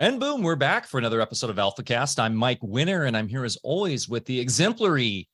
And boom, we're back for another episode of Alfacast. I'm Mike Winner, and I'm here as always with the exemplary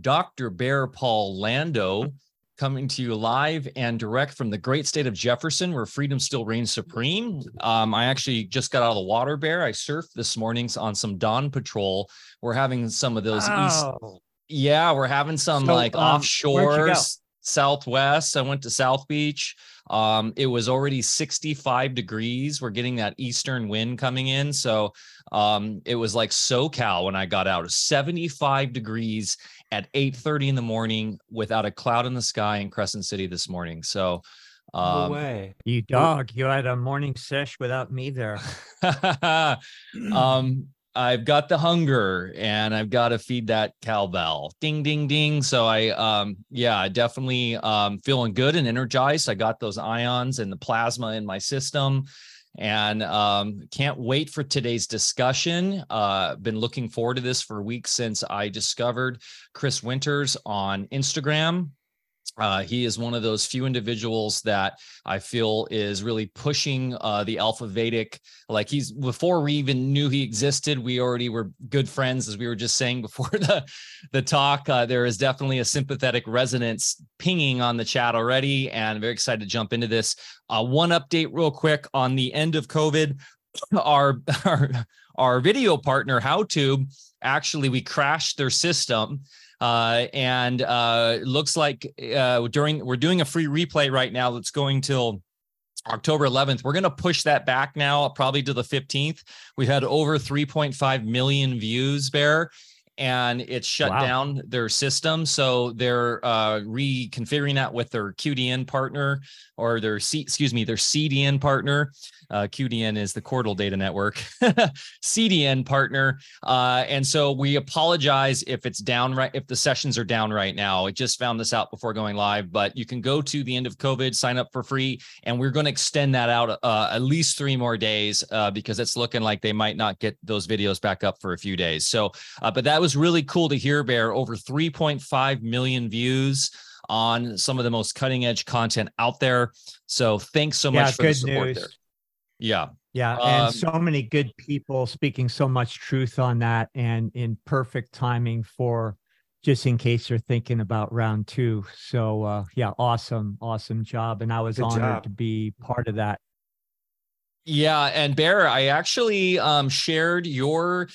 Dr. Bear Paul Lando, coming to you live and direct from the great state of Jefferson, where freedom still reigns supreme. Um, I actually just got out of the water, Bear. I surfed this morning on some dawn patrol. We're having some of those oh. east. Yeah, we're having some so, like um, offshore Southwest. I went to South Beach. Um, it was already 65 degrees. We're getting that eastern wind coming in. So um, it was like SoCal when I got out. 75 degrees at 8:30 in the morning without a cloud in the sky in Crescent City this morning. So um, no way. You dog, you had a morning sesh without me there. um, I've got the hunger and I've got to feed that cowbell. Ding, ding, ding. So I, um, yeah, I definitely um, feeling good and energized. I got those ions and the plasma in my system and um, can't wait for today's discussion. Uh, been looking forward to this for weeks since I discovered Chris Winters on Instagram. Uh, he is one of those few individuals that I feel is really pushing uh, the Alpha Vedic. Like he's before we even knew he existed, we already were good friends, as we were just saying before the the talk. Uh, there is definitely a sympathetic resonance pinging on the chat already, and I'm very excited to jump into this. Uh, one update, real quick, on the end of COVID. Our our our video partner, HowTube, actually we crashed their system uh, and uh, looks like uh, during we're doing a free replay right now that's going till October 11th. We're going to push that back now, probably to the 15th. We've had over 3.5 million views there and it's shut wow. down their system. So they're uh, reconfiguring that with their QDN partner or their C, excuse me, their CDN partner. Uh, QDN is the Cordal Data Network, CDN partner. Uh, and so we apologize if it's down right, if the sessions are down right now. I just found this out before going live, but you can go to the end of COVID, sign up for free, and we're going to extend that out uh, at least three more days uh, because it's looking like they might not get those videos back up for a few days. So, uh, but that was really cool to hear, Bear. Over 3.5 million views on some of the most cutting edge content out there. So thanks so much for the support news. there. Yeah. Yeah. And um, so many good people speaking so much truth on that and in perfect timing for just in case you're thinking about round two. So uh yeah, awesome, awesome job. And I was honored job. to be part of that. Yeah, and Bear, I actually um shared your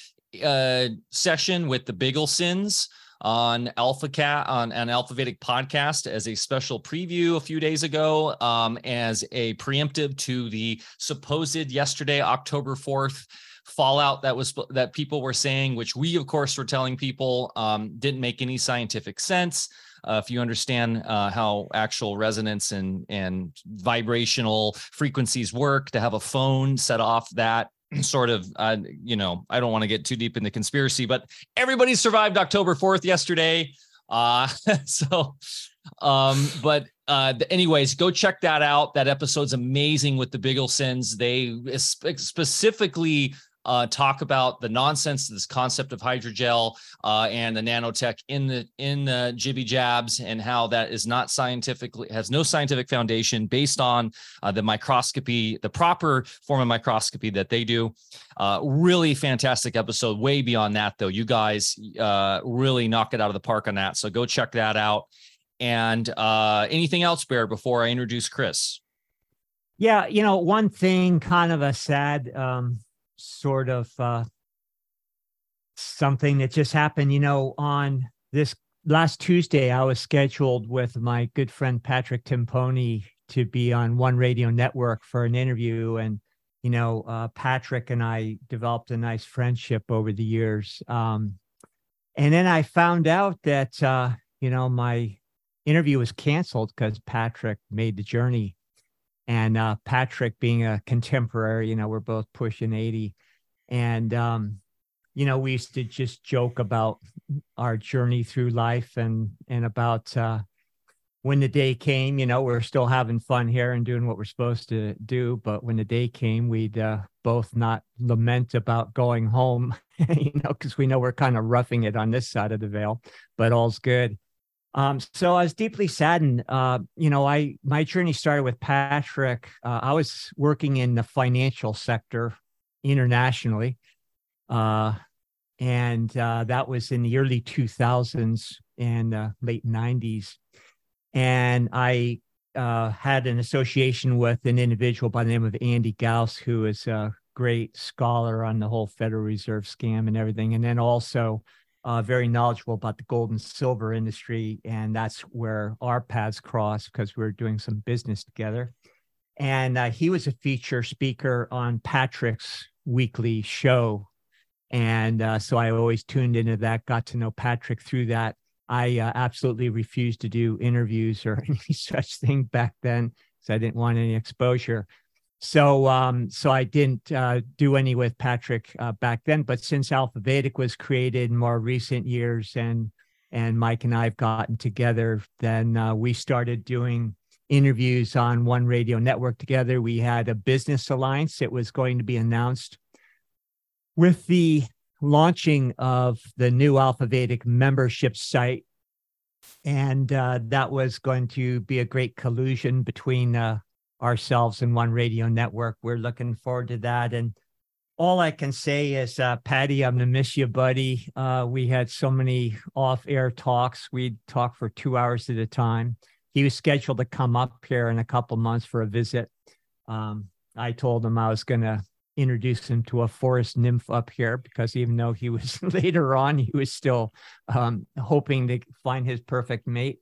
uh session with the Bigglesons on Alpha Cat on an Alpha Vedic podcast as a special preview a few days ago, um, as a preemptive to the supposed yesterday, October 4th fallout that was that people were saying, which we of course were telling people um, didn't make any scientific sense. Uh, if you understand uh, how actual resonance and and vibrational frequencies work, to have a phone set off that sort of uh, you know i don't want to get too deep in the conspiracy but everybody survived october 4th yesterday. Uh so um but uh anyways go check that out. That episode's amazing with the bigglesons. They specifically uh, talk about the nonsense, this concept of hydrogel uh, and the nanotech in the in the jibby jabs, and how that is not scientifically has no scientific foundation based on uh, the microscopy, the proper form of microscopy that they do. Uh, really fantastic episode. Way beyond that, though, you guys uh, really knock it out of the park on that. So go check that out. And uh, anything else, Bear, before I introduce Chris? Yeah, you know, one thing, kind of a sad um, sort of uh, something that just happened. You know, on this last Tuesday, I was scheduled with my good friend Patrick Timpone to be on One Radio Network for an interview. And, you know, uh, Patrick and I developed a nice friendship over the years. Um, and then I found out that, uh, you know, my interview was canceled because Patrick made the journey and uh, Patrick being a contemporary, you know, we're both pushing 80. And, um, you know, we used to just joke about our journey through life and, and about uh, when the day came, you know, we're still having fun here and doing what we're supposed to do. But when the day came, we'd uh, both not lament about going home, you know, because we know we're kind of roughing it on this side of the veil, but all's good. Um, so I was deeply saddened. Uh, you know, I my journey started with Patrick. Uh, I was working in the financial sector internationally. Uh, and uh, that was in the early 2000s and uh, late 90s. And I uh, had an association with an individual by the name of Andy Gause, who is a great scholar on the whole Federal Reserve scam and everything. And then also uh, very knowledgeable about the gold and silver industry. And that's where our paths cross because we are doing some business together. And uh, he was a feature speaker on Patrick's weekly show and uh, so I always tuned into that, got to know Patrick through that. I uh, absolutely refused to do interviews or any such thing back then because I didn't want any exposure. So, um, so I didn't uh, do any with Patrick uh, back then. But since Alpha Vedic was created in more recent years, and and Mike and I have gotten together, then uh, we started doing interviews on one radio network together. We had a business alliance. It was going to be announced with the launching of the new Alpha Vedic membership site. And uh, that was going to be a great collusion between uh, ourselves in One Radio Network. We're looking forward to that. And all I can say is, uh, Patty, I'm gonna miss you, buddy. Uh, we had so many off-air talks. We'd talk for two hours at a time. He was scheduled to come up here in a couple months for a visit. Um, I told him I was gonna introduce him to a forest nymph up here because even though he was later on, he was still um, hoping to find his perfect mate.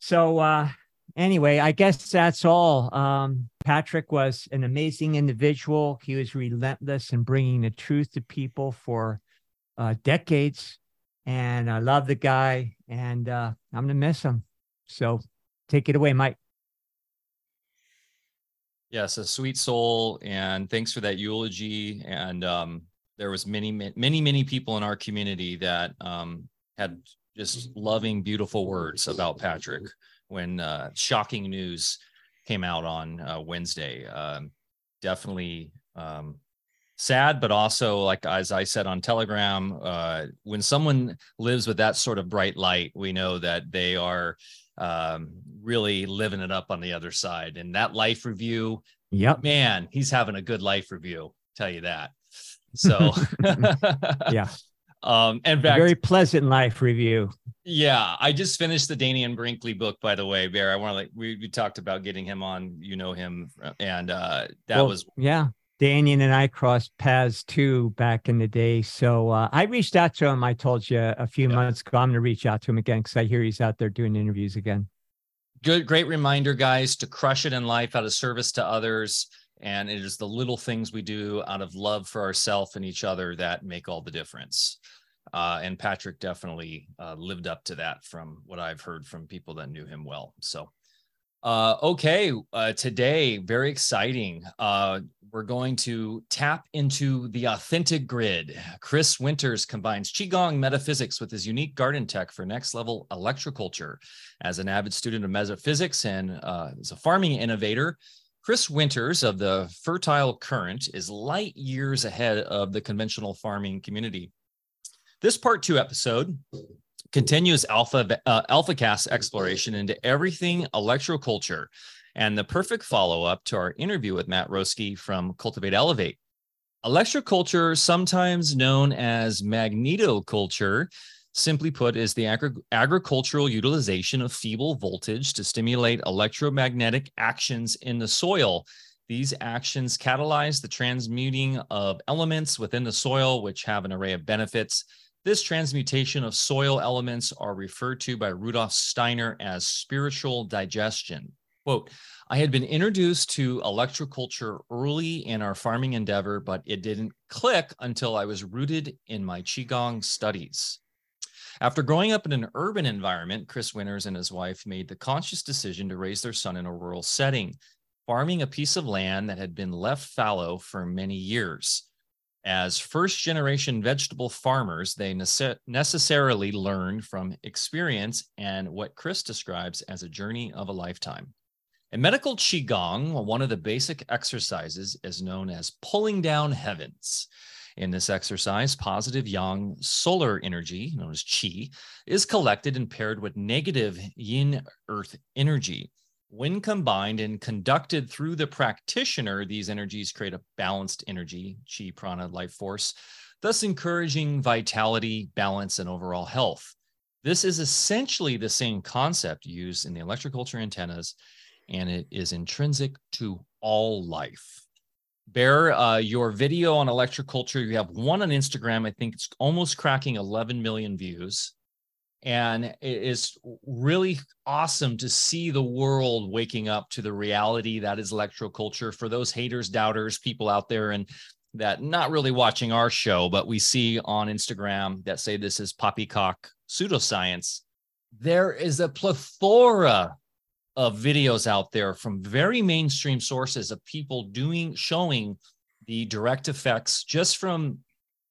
So, uh, anyway, I guess that's all. Um, Patrick was an amazing individual. He was relentless in bringing the truth to people for uh, decades. And I love the guy, and uh, I'm going to miss him. So, take it away, Mike. Yes, a sweet soul, and thanks for that eulogy. And um, there was many, many, many people in our community that um, had just loving, beautiful words about Patrick when uh, shocking news came out on uh, Wednesday. Um, definitely um, sad, but also, like as I said on Telegram, uh, when someone lives with that sort of bright light, we know that they are um, really living it up on the other side. And that life review, yep, man, he's having a good life review. Tell you that. So, yeah. Um, and fact, very pleasant life review. Yeah, I just finished the Dannion Brinkley book, by the way, Bear. I want to like we, we talked about getting him on. You know him, and uh, that well, was yeah. Dannion and I crossed paths too back in the day. So uh, I reached out to him. I told you a few yep. months ago. I'm going to reach out to him again because I hear he's out there doing interviews again. Good, great reminder, guys, to crush it in life out of service to others. And it is the little things we do out of love for ourselves and each other that make all the difference. Uh, and Patrick definitely uh, lived up to that from what I've heard from people that knew him well. So uh, okay, uh, today, very exciting. Uh, we're going to tap into the authentic grid. Chris Winters combines Qigong metaphysics with his unique garden tech for next level electroculture. As an avid student of metaphysics and uh, as a farming innovator, Chris Winters of the Fertile Current is light years ahead of the conventional farming community. This part two episode continues alpha uh, alfacast exploration into everything electroculture and the perfect follow-up to our interview with matt roeske from cultivate elevate electroculture sometimes known as magnetoculture simply put is the agri- agricultural utilization of feeble voltage to stimulate electromagnetic actions in the soil these actions catalyze the transmuting of elements within the soil which have an array of benefits this transmutation of soil elements are referred to by Rudolf Steiner as spiritual digestion. Quote, I had been introduced to electroculture early in our farming endeavor, but it didn't click until I was rooted in my Qigong studies. After growing up in an urban environment, Chris Winters and his wife made the conscious decision to raise their son in a rural setting, farming a piece of land that had been left fallow for many years. As first generation vegetable farmers, they nece- necessarily learn from experience and what Chris describes as a journey of a lifetime. In medical Qigong, one of the basic exercises is known as pulling down heavens. In this exercise, positive yang solar energy, known as qi, is collected and paired with negative yin earth energy. When combined and conducted through the practitioner, these energies create a balanced energy, chi, prana, life force, thus encouraging vitality, balance, and overall health. This is essentially the same concept used in the electroculture antennas, and it is intrinsic to all life. Bear, uh, your video on electroculture, you have one on Instagram. I think it's almost cracking 11 million views. And it is really awesome to see the world waking up to the reality that is electroculture for those haters, doubters, people out there and that not really watching our show, but we see on Instagram that say this is poppycock pseudoscience. There is a plethora of videos out there from very mainstream sources of people doing showing the direct effects just from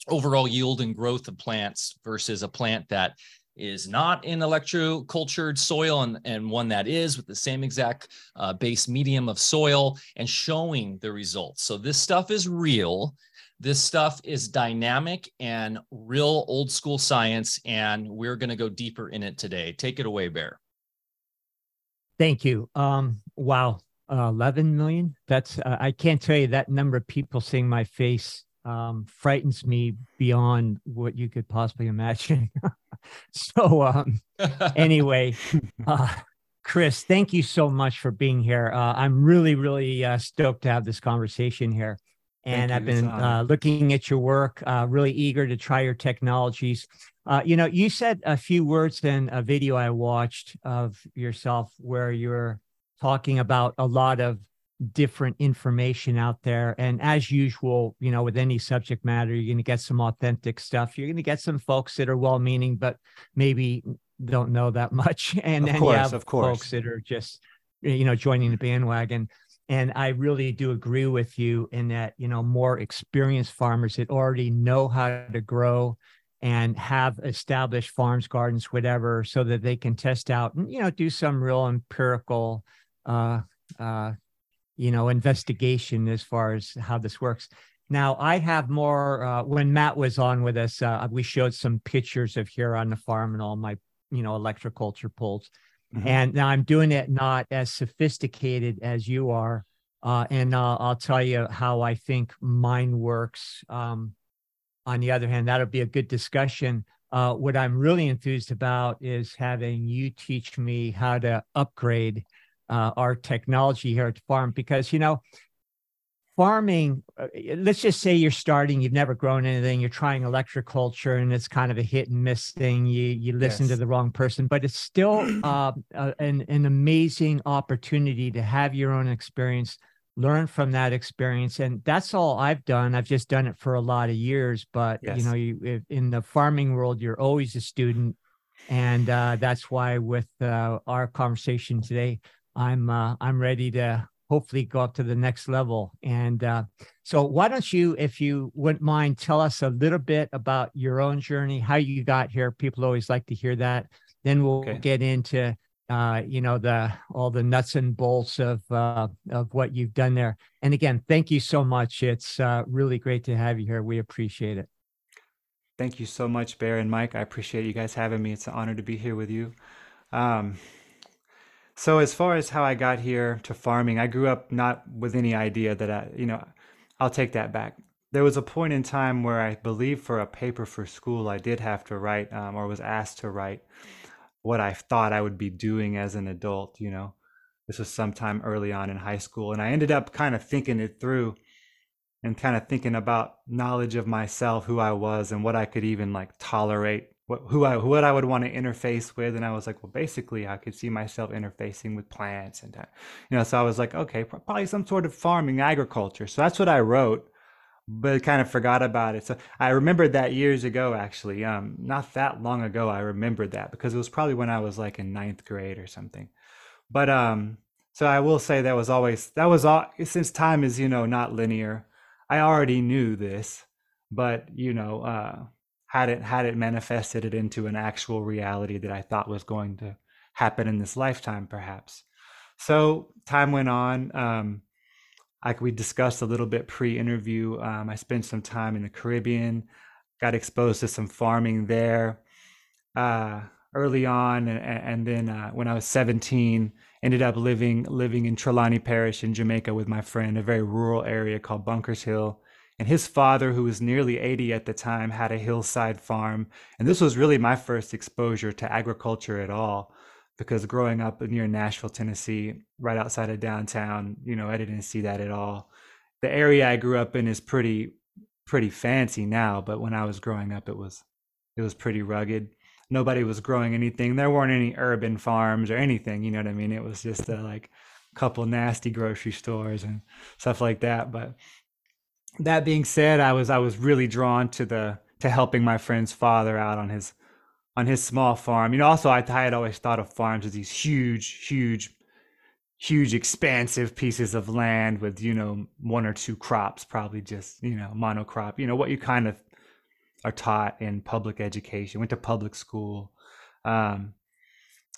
overall yield and growth of plants versus a plant that is not in electrocultured soil and, and one that is with the same exact uh, base medium of soil and showing the results. So this stuff is real. This stuff is dynamic and real old school science. And we're going to go deeper in it today. Take it away, Bear. Thank you. Um, wow, uh, 11 million. That's uh, I can't tell you that number of people seeing my face um, frightens me beyond what you could possibly imagine. so um, anyway, uh, Chris, thank you so much for being here. Uh, I'm really, really uh, stoked to have this conversation here. And I've been uh, looking at your work, uh, really eager to try your technologies. Uh, you know, you said a few words in a video I watched of yourself where you're talking about a lot of different information out there. And as usual, you know, with any subject matter, you're going to get some authentic stuff. You're going to get some folks that are well meaning, but maybe don't know that much. And of then course, you have of course. folks that are just, you know, joining the bandwagon. And I really do agree with you in that, you know, more experienced farmers that already know how to grow and have established farms, gardens, whatever, so that they can test out and, you know, do some real empirical, uh, uh, you know, investigation as far as how this works. Now, I have more. Uh, when Matt was on with us, uh, we showed some pictures of here on the farm and all my, you know, electroculture poles. Mm-hmm. And now I'm doing it not as sophisticated as you are. Uh, and uh, I'll tell you how I think mine works. Um, on the other hand, that'll be a good discussion. Uh, what I'm really enthused about is having you teach me how to upgrade uh, our technology here at the farm because, you know, farming, uh, let's just say you're starting, you've never grown anything, you're trying electroculture and it's kind of a hit and miss thing. You, you listen yes. to the wrong person, but it's still uh, an, an amazing opportunity to have your own experience, learn from that experience. And that's all I've done. I've just done it for a lot of years, but yes. you know, you, in the farming world, you're always a student. And uh, that's why with uh, our conversation today, I'm uh, I'm ready to hopefully go up to the next level. And uh, so, why don't you, if you wouldn't mind, tell us a little bit about your own journey, how you got here? People always like to hear that. Then we'll okay. get into, uh, you know, the all the nuts and bolts of uh, of what you've done there. And again, thank you so much. It's uh, really great to have you here. We appreciate it. Thank you so much, Bear and Mike. I appreciate you guys having me. It's an honor to be here with you. Um, so as far as how I got here to farming, I grew up not with any idea that I, you know, I'll take that back. There was a point in time where I believe for a paper for school, I did have to write um, or was asked to write what I thought I would be doing as an adult. You know, this was sometime early on in high school, and I ended up kind of thinking it through and kind of thinking about knowledge of myself, who I was, and what I could even like tolerate what who I what I would want to interface with, and I was like, well, basically, I could see myself interfacing with plants, and that. you know, so I was like, okay, probably some sort of farming, agriculture. So that's what I wrote, but kind of forgot about it. So I remembered that years ago, actually, um, not that long ago. I remembered that because it was probably when I was like in ninth grade or something. But um, so I will say that was always that was all since time is you know not linear. I already knew this, but you know. Uh, had it had it manifested it into an actual reality that I thought was going to happen in this lifetime, perhaps. So time went on. Um, like we discussed a little bit pre-interview, um, I spent some time in the Caribbean, got exposed to some farming there uh, early on, and, and then uh, when I was 17, ended up living living in Trelawny Parish in Jamaica with my friend, a very rural area called Bunkers Hill. And his father, who was nearly 80 at the time, had a hillside farm. And this was really my first exposure to agriculture at all, because growing up near Nashville, Tennessee, right outside of downtown, you know, I didn't see that at all. The area I grew up in is pretty pretty fancy now, but when I was growing up, it was it was pretty rugged. Nobody was growing anything. There weren't any urban farms or anything. You know what I mean? It was just a, like a couple nasty grocery stores and stuff like that. But that being said, I was I was really drawn to the to helping my friend's father out on his on his small farm. You know, also I, I had always thought of farms as these huge, huge, huge, expansive pieces of land with you know one or two crops, probably just you know monocrop. You know what you kind of are taught in public education. Went to public school. Um,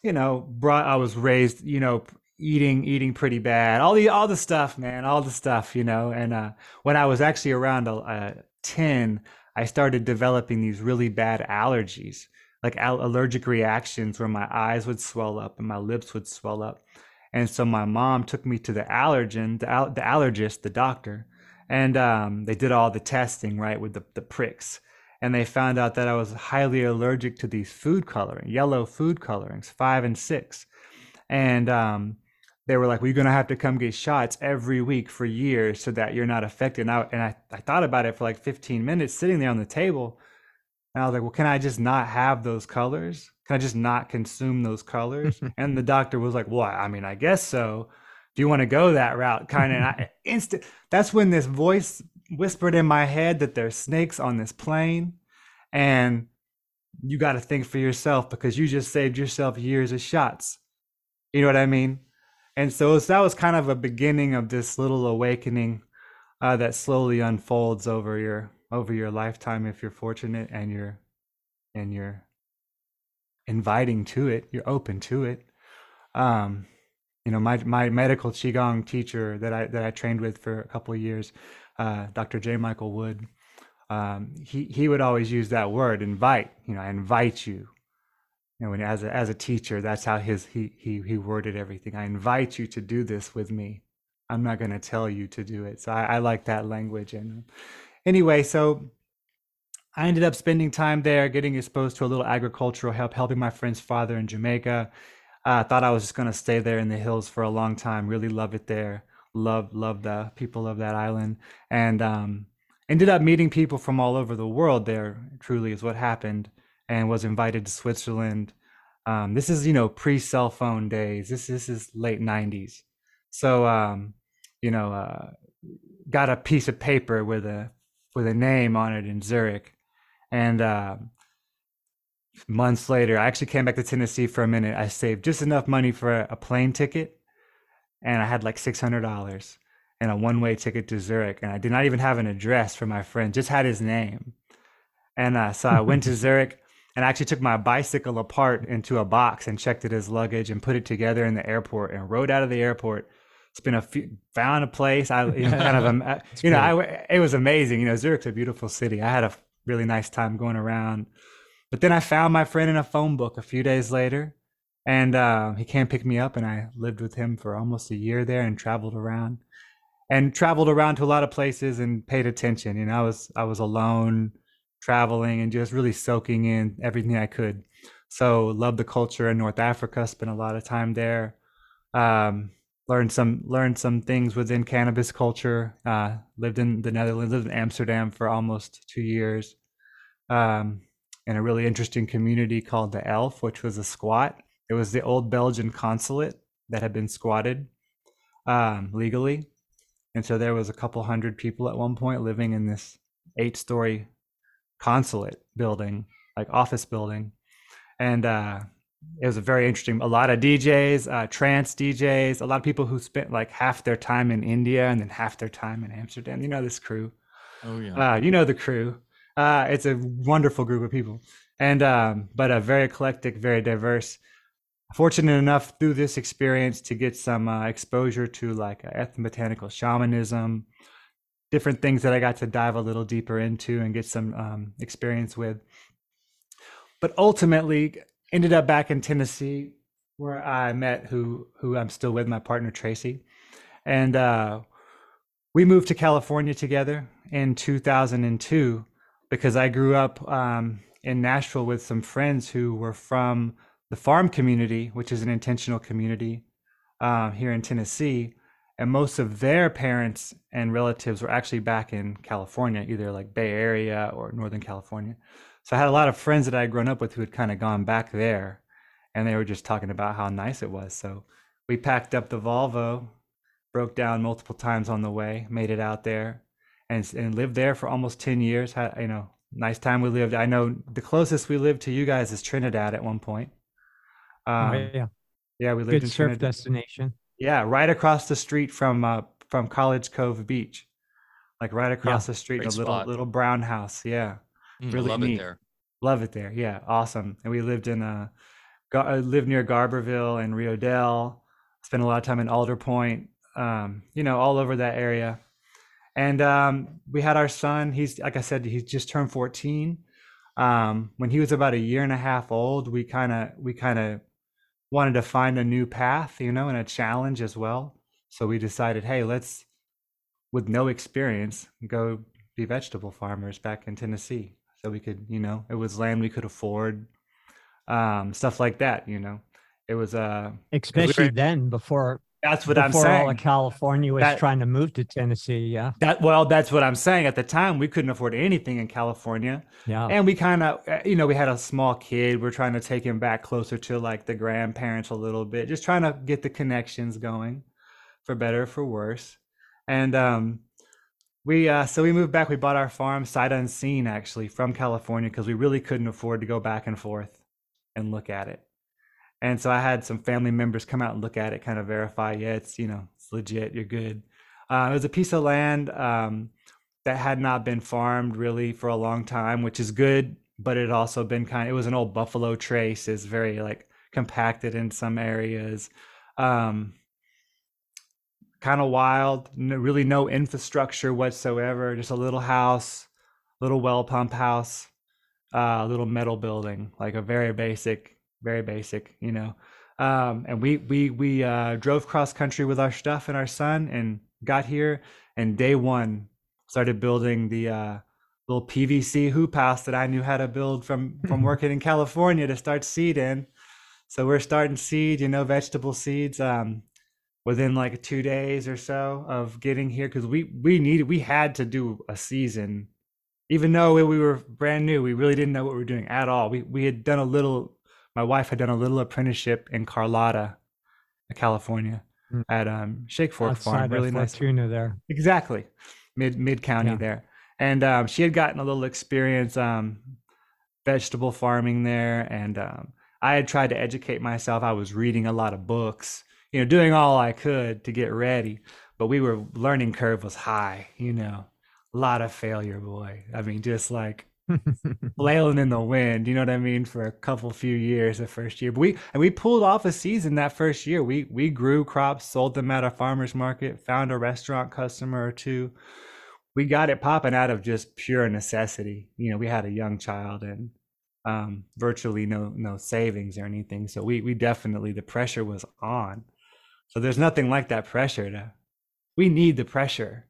you know, brought. I was raised. You know, eating eating pretty bad all the all the stuff man all the stuff you know and uh when i was actually around uh, 10 i started developing these really bad allergies like al- allergic reactions where my eyes would swell up and my lips would swell up and so my mom took me to the allergen the, the allergist the doctor and um, they did all the testing right with the, the pricks and they found out that i was highly allergic to these food coloring yellow food colorings five and six and um, they were like, you're going to have to come get shots every week for years so that you're not affected. And I, and I, I thought about it for like 15 minutes sitting there on the table. And I was like, well, can I just not have those colors? Can I just not consume those colors? and the doctor was like, well, I mean, I guess so. Do you want to go that route? Kind of. And I instant. That's when this voice whispered in my head that there's snakes on this plane, and you got to think for yourself because you just saved yourself years of shots. You know what I mean? and so that was kind of a beginning of this little awakening uh, that slowly unfolds over your over your lifetime if you're fortunate and you're and you're inviting to it you're open to it um you know my my medical qigong teacher that i that i trained with for a couple of years uh, dr j michael wood um, he he would always use that word invite you know i invite you you know, when as a as a teacher, that's how his he he he worded everything. I invite you to do this with me. I'm not going to tell you to do it. So I, I like that language. And anyway, so I ended up spending time there, getting exposed to a little agricultural help, helping my friend's father in Jamaica. I thought I was just going to stay there in the hills for a long time. Really love it there. Love love the people of that island, and um, ended up meeting people from all over the world there. Truly, is what happened and was invited to Switzerland. Um, this is you know pre cell phone days. This this is late '90s. So um, you know, uh, got a piece of paper with a with a name on it in Zurich, and uh, months later, I actually came back to Tennessee for a minute. I saved just enough money for a, a plane ticket, and I had like six hundred dollars and a one way ticket to Zurich, and I did not even have an address for my friend. Just had his name, and uh, so I went to Zurich and I actually took my bicycle apart into a box and checked it as luggage and put it together in the airport and rode out of the airport. Spent a few, found a place. I you know, kind of, a, you know, I it was amazing. You know, Zurich's a beautiful city. I had a really nice time going around. But then I found my friend in a phone book a few days later, and uh, he came pick me up, and I lived with him for almost a year there and traveled around, and traveled around to a lot of places and paid attention. You know, I was I was alone traveling and just really soaking in everything I could. So love the culture in North Africa. Spent a lot of time there. Um, learned some learned some things within cannabis culture. Uh, lived in the Netherlands. Lived in Amsterdam for almost two years. Um, in a really interesting community called the Elf, which was a squat. It was the old Belgian consulate that had been squatted um, legally, and so there was a couple hundred people at one point living in this eight-story consulate building, like office building, and uh, it was a very interesting. A lot of DJs, uh, trance DJs, a lot of people who spent like half their time in India and then half their time in Amsterdam. You know this crew. Oh yeah. Uh, you know the crew. Uh, it's a wonderful group of people, and um, but a very eclectic, very diverse. Fortunate enough through this experience to get some uh, exposure to like ethnobotanical shamanism, different things that I got to dive a little deeper into and get some um, experience with. But ultimately, ended up back in Tennessee where I met who who I'm still with, my partner Tracy, and uh, we moved to California together in 2002 because I grew up um, in Nashville with some friends who were from the farm community, which is an intentional community um, here in Tennessee. And most of their parents and relatives were actually back in California, either like Bay Area or Northern California. So I had a lot of friends that I had grown up with who had kind of gone back there and they were just talking about how nice it was. So we packed up the Volvo, broke down multiple times on the way, made it out there and, and lived there for almost 10 years. Had, you know, nice time we lived. I know the closest we lived to you guys is Trinidad at one point. Oh, um, oh, yeah. Yeah, we lived Good in surf Trinidad. destination. Yeah, right across the street from uh, from College Cove Beach, like right across yeah, the street, a little spot. little brown house. Yeah, really love neat. it there. Love it there. Yeah, awesome. And we lived in a uh, lived near Garberville and Rio Dell. Spent a lot of time in Alder Point. Um, you know, all over that area. And um, we had our son. He's like I said, he just turned 14. Um, when he was about a year and a half old, we kind of we kind of wanted to find a new path, you know, and a challenge as well. So we decided, hey, let's, with no experience, go be vegetable farmers back in Tennessee. So we could, you know, it was land we could afford, um, stuff like that, you know. It was uh especially we were, then before that's what before I'm saying. All of California was that, trying to move to Tennessee. Yeah. That well, that's what I'm saying. At the time, we couldn't afford anything in California. Yeah. And we kind of, uh, you know, we had a small kid. We're trying to take him back closer to like the grandparents a little bit, just trying to get the connections going, for better for worse. And um, we uh, so we moved back. We bought our farm sight unseen, actually, from California because we really couldn't afford to go back and forth and look at it. And so I had some family members come out and look at it, kind of verify, yeah, it's you know it's legit, you're good. Uh, it was a piece of land um, that had not been farmed really for a long time, which is good, but it also been kind. It was an old buffalo trace, is very like compacted in some areas. Um, kind of wild, no, really no infrastructure whatsoever, just a little house, little well pump house, a uh, little metal building, like a very basic very basic, you know. Um, and we we we uh, drove cross country with our stuff and our son, and got here. And day one, started building the uh, little PVC hoop house that I knew how to build from from working in California to start seed in. So we're starting seed, you know, vegetable seeds. Um, within like two days or so of getting here because we we needed we had to do a season even though we were brand new we really didn't know what we were doing at all we we had done a little my wife had done a little apprenticeship in Carlotta, California, mm. at um, Shake Fork Outside Farm. Really nice. tuna there. Exactly, mid mid county yeah. there, and um, she had gotten a little experience um, vegetable farming there, and um, I had tried to educate myself. I was reading a lot of books, you know, doing all I could to get ready, but we were learning curve was high, you know, a lot of failure, boy. I mean, just like flailing in the wind, you know what I mean, for a couple few years the first year. But we and we pulled off a season that first year. We we grew crops, sold them at a farmer's market, found a restaurant customer or two. We got it popping out of just pure necessity. You know, we had a young child and um, virtually no no savings or anything. So we we definitely the pressure was on. So there's nothing like that pressure to we need the pressure.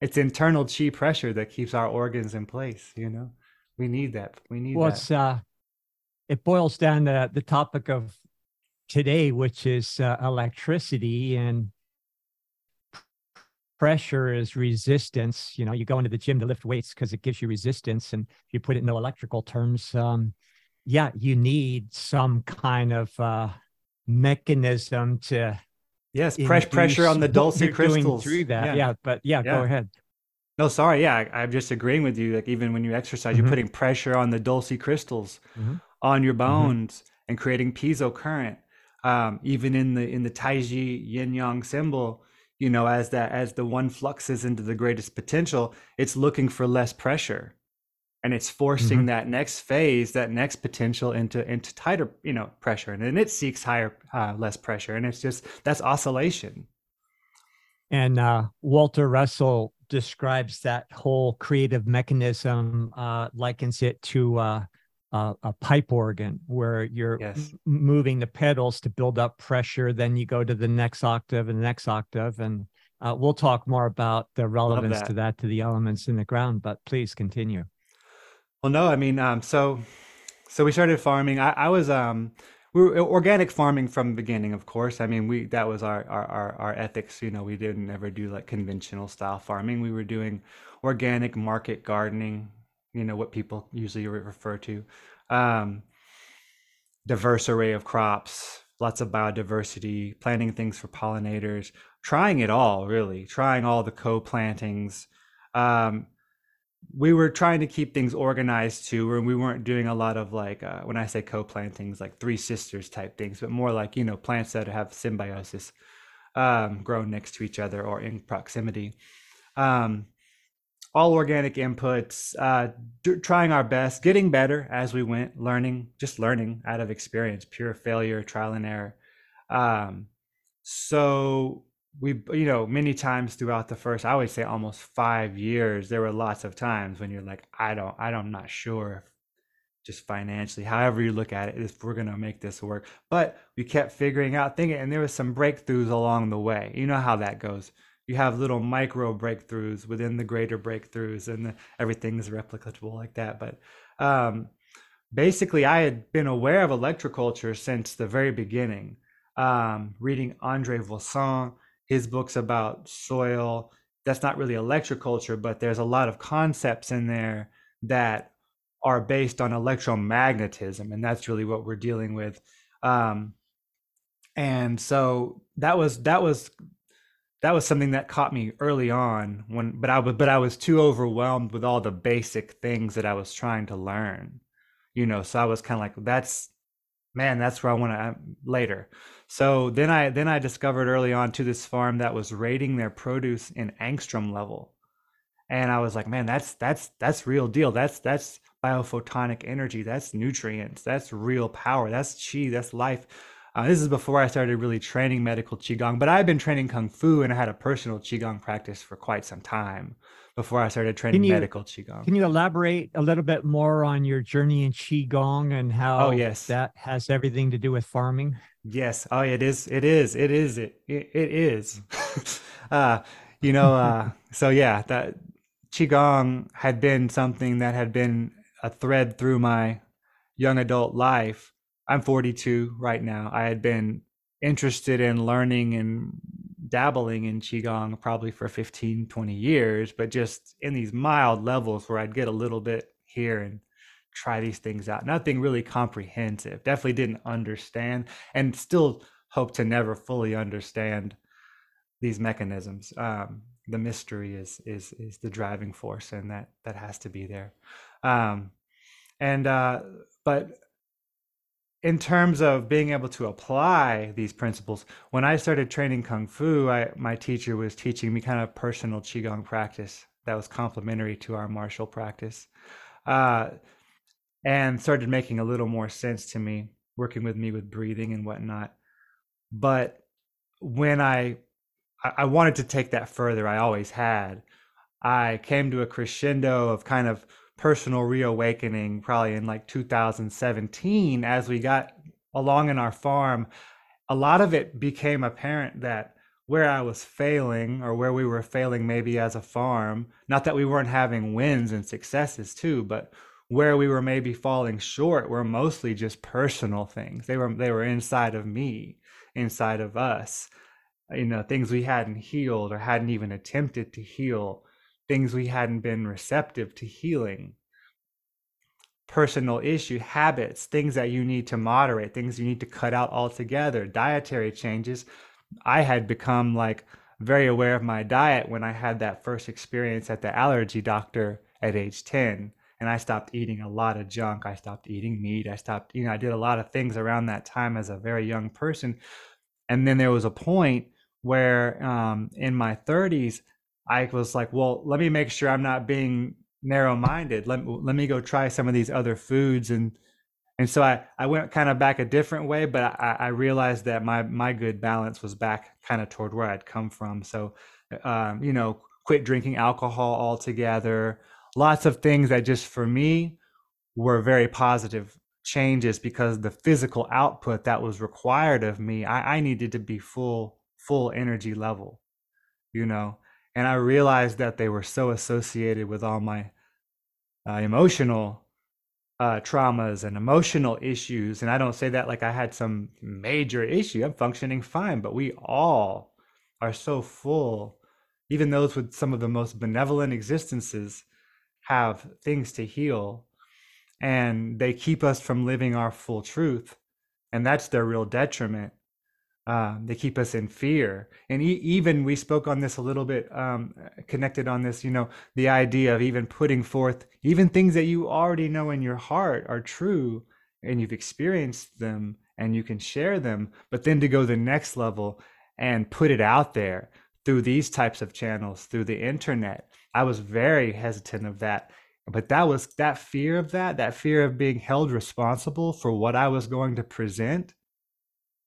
It's internal chi pressure that keeps our organs in place, you know we need that. We need well, that. It's, uh, it boils down to the topic of today, which is uh, electricity and pressure is resistance. You know, you go into the gym to lift weights because it gives you resistance. And if you put it in electrical terms, um, yeah, you need some kind of uh, mechanism to. Yes, press pressure on the dulce crystals. Through that, yeah. yeah but yeah, yeah, go ahead. No, sorry. Yeah, I, am just agreeing with you. Like even when you exercise, mm-hmm. you're putting pressure on the dulce crystals mm-hmm. on your mm-hmm. bones mm-hmm. and creating piezo current. Um, even in the in the Taiji Yin Yang symbol, you know, as that as the one fluxes into the greatest potential, it's looking for less pressure, and it's forcing mm-hmm. that next phase, that next potential into into tighter, you know, pressure, and then it seeks higher, uh, less pressure, and it's just that's oscillation. And uh, Walter Russell describes that whole creative mechanism, uh, likens it to uh, a, a pipe organ where you're Yes. moving the pedals to build up pressure. Then you go to the next octave and the next octave. And uh, we'll talk more about the relevance to that. that to the elements in the ground. But please continue. Well, no, I mean, um, so so we started farming. I, I was um, we were organic farming from the beginning, of course. I mean, we that was our, our our our ethics. You know, we didn't ever do like conventional style farming. We were doing organic market gardening. You know what people usually re- refer to. Um, diverse array of crops, lots of biodiversity, planting things for pollinators, trying it all, really, trying all the co-plantings. Um, we were trying to keep things organized too, and we weren't doing a lot of like uh, when I say co-plantings, like three sisters type things, but more like you know plants that have symbiosis, um, grown next to each other or in proximity. Um, all organic inputs, uh, d- trying our best, getting better as we went, learning, just learning out of experience, pure failure, trial and error. Um, so we, you know, many times throughout the first, I would say almost five years, there were lots of times when you're like, I don't, I don't, I'm not sure just financially, however you look at it, if we're gonna make this work. But we kept figuring out thinking, and there was some breakthroughs along the way. You know how that goes you have little micro breakthroughs within the greater breakthroughs and the, everything's replicable like that but um, basically i had been aware of electroculture since the very beginning um, reading andre Voisin, his books about soil that's not really electroculture but there's a lot of concepts in there that are based on electromagnetism and that's really what we're dealing with um, and so that was that was that was something that caught me early on when but I was but I was too overwhelmed with all the basic things that I was trying to learn. You know, so I was kind of like that's man, that's where I want to later. So then I then I discovered early on to this farm that was rating their produce in angstrom level. And I was like, man, that's that's that's real deal. That's that's biophotonic energy. That's nutrients. That's real power. That's chi. That's life. Uh, this is before I started really training medical qigong, but I've been training kung fu and I had a personal qigong practice for quite some time before I started training you- medical qigong. Can you elaborate a little bit more on your journey in Qigong and how Oh, yes. that has everything to do with farming? Yes. Oh, it is. It is. It is. It. It, it is. uh, you know. Uh, so yeah, that qigong had been something that had been a thread through my young adult life. I'm 42 right now. I had been interested in learning and dabbling in qigong probably for 15 20 years but just in these mild levels where i'd get a little bit here and try these things out. Nothing really comprehensive. Definitely didn't understand and still hope to never fully understand these mechanisms. Um, the mystery is is is the driving force and that that has to be there. Um, and uh, but in terms of being able to apply these principles when i started training kung fu I, my teacher was teaching me kind of personal qigong practice that was complementary to our martial practice uh, and started making a little more sense to me working with me with breathing and whatnot. But when i i I wanted to take that further i always had. I came to a crescendo of kind of personal reawakening probably in like 2017 as we got along in our farm a lot of it became apparent that where i was failing or where we were failing maybe as a farm not that we weren't having wins and successes too but where we were maybe falling short were mostly just personal things. They were they were inside of me inside of us. You know things we hadn't healed or hadn't even attempted to heal things we hadn't been receptive to healing. Personal issue habits things that you need to moderate things you need to cut out altogether dietary changes. I had become like very aware of my diet when i had that first experience at the allergy doctor at age 10 and i stopped eating a lot of junk. I stopped eating meat. I stopped you know i did a lot of things around that time as a very young person. And then there was a point where um, in my 30s i was like well let me make sure i'm not being narrow-minded. Let, let me go try some of these other foods. And and so i i went kind of back a different way but i i realized that my my good balance was back kind of toward where i'd come from. So um, you know quit drinking alcohol altogether. Lots of things that just for me were very positive changes because the physical output that was required of me, I, I needed to be full, full energy level, you know. And I realized that they were so associated with all my uh, emotional uh, traumas and emotional issues. And I don't say that like I had some major issue. I'm functioning fine, but we all are so full. Even those with some of the most benevolent existences have things to heal and they keep us from living our full truth. And that's their real detriment. Um, they keep us in fear. And e- even we spoke on this a little bit, um, connected on this, you know, the idea of even putting forth even things that you already know in your heart are true and you've experienced them and you can share them, but then to go the next level and put it out there through these types of channels, through the internet. I was very hesitant of that. But that was that fear of that, that fear of being held responsible for what I was going to present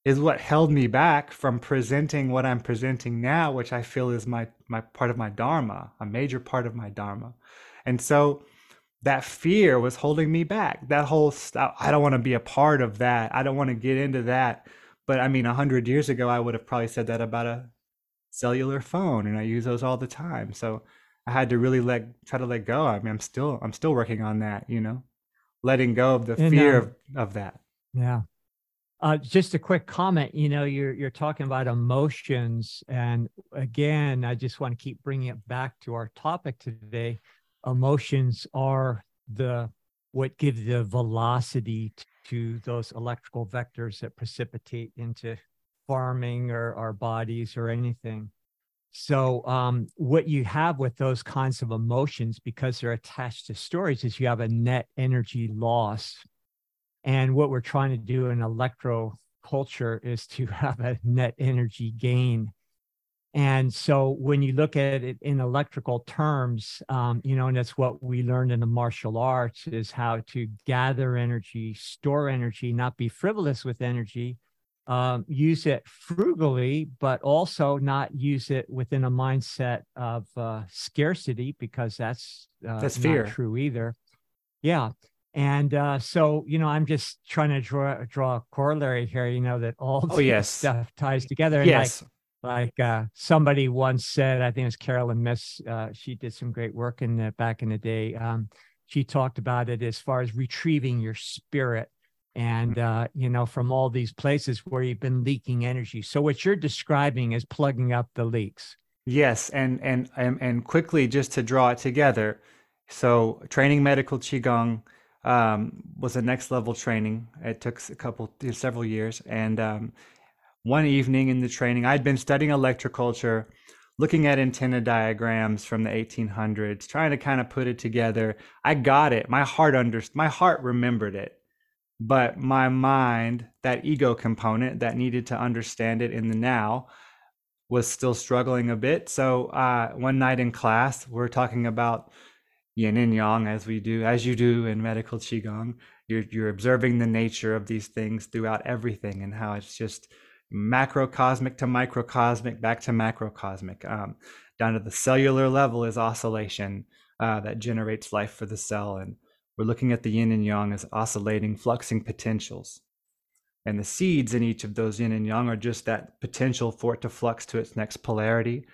is what held me back from presenting what I'm presenting now, which I feel is my my part of my dharma, a major part of my dharma. And so that fear was holding me back. That whole stuff, I don't want to be a part of that. I don't want to get into that. But I mean, a hundred years ago, I would have probably said that about a cellular phone, and I use those all the time. So I had to really let try to let go. I mean, I'm still I'm still working on that. You know, letting go of the and, fear uh, of, of that. Yeah. Uh, just a quick comment. You know, you're you're talking about emotions, and again, I just want to keep bringing it back to our topic today. Emotions are the what give the velocity to those electrical vectors that precipitate into farming or our bodies or anything. So, um, what you have with those kinds of emotions, because they're attached to stories, is you have a net energy loss and what we're trying to do in electro culture is to have a net energy gain. And so when you look at it in electrical terms, um, you know, and that's what we learned in the martial arts is how to gather energy, store energy, not be frivolous with energy, um, use it frugally, but also not use it within a mindset of uh, scarcity because that's uh, that's fear. true either. Yeah. And uh, so, you know, I'm just trying to draw draw a corollary here. You know that all oh, yes. stuff ties together. And yes. Like, like uh, somebody once said, I think it was Caroline Myss. Uh, she did some great work in the, back in the day. Um, she talked about it as far as retrieving your spirit, and mm. uh, you know, from all these places where you've been leaking energy. So what you're describing is plugging up the leaks. Yes, and and and, and quickly just to draw it together. So training medical qigong um, was a next level training. It took a couple, several years. And um, one evening in the training, I'd been studying electroculture, looking at antenna diagrams from the 1800s, trying to kind of put it together. I got it. My heart under, my heart remembered it, but my mind, that ego component that needed to understand it in the now, was still struggling a bit. So uh, one night in class, we're talking about yin and yang as we do as you do in medical qigong. You're you're observing the nature of these things throughout everything and how it's just macrocosmic to microcosmic back to macrocosmic. Um, down to the cellular level is oscillation uh, that generates life for the cell and we're looking at the yin and yang as oscillating fluxing potentials. And the seeds in each of those yin and yang are just that potential for it to flux to its next polarity.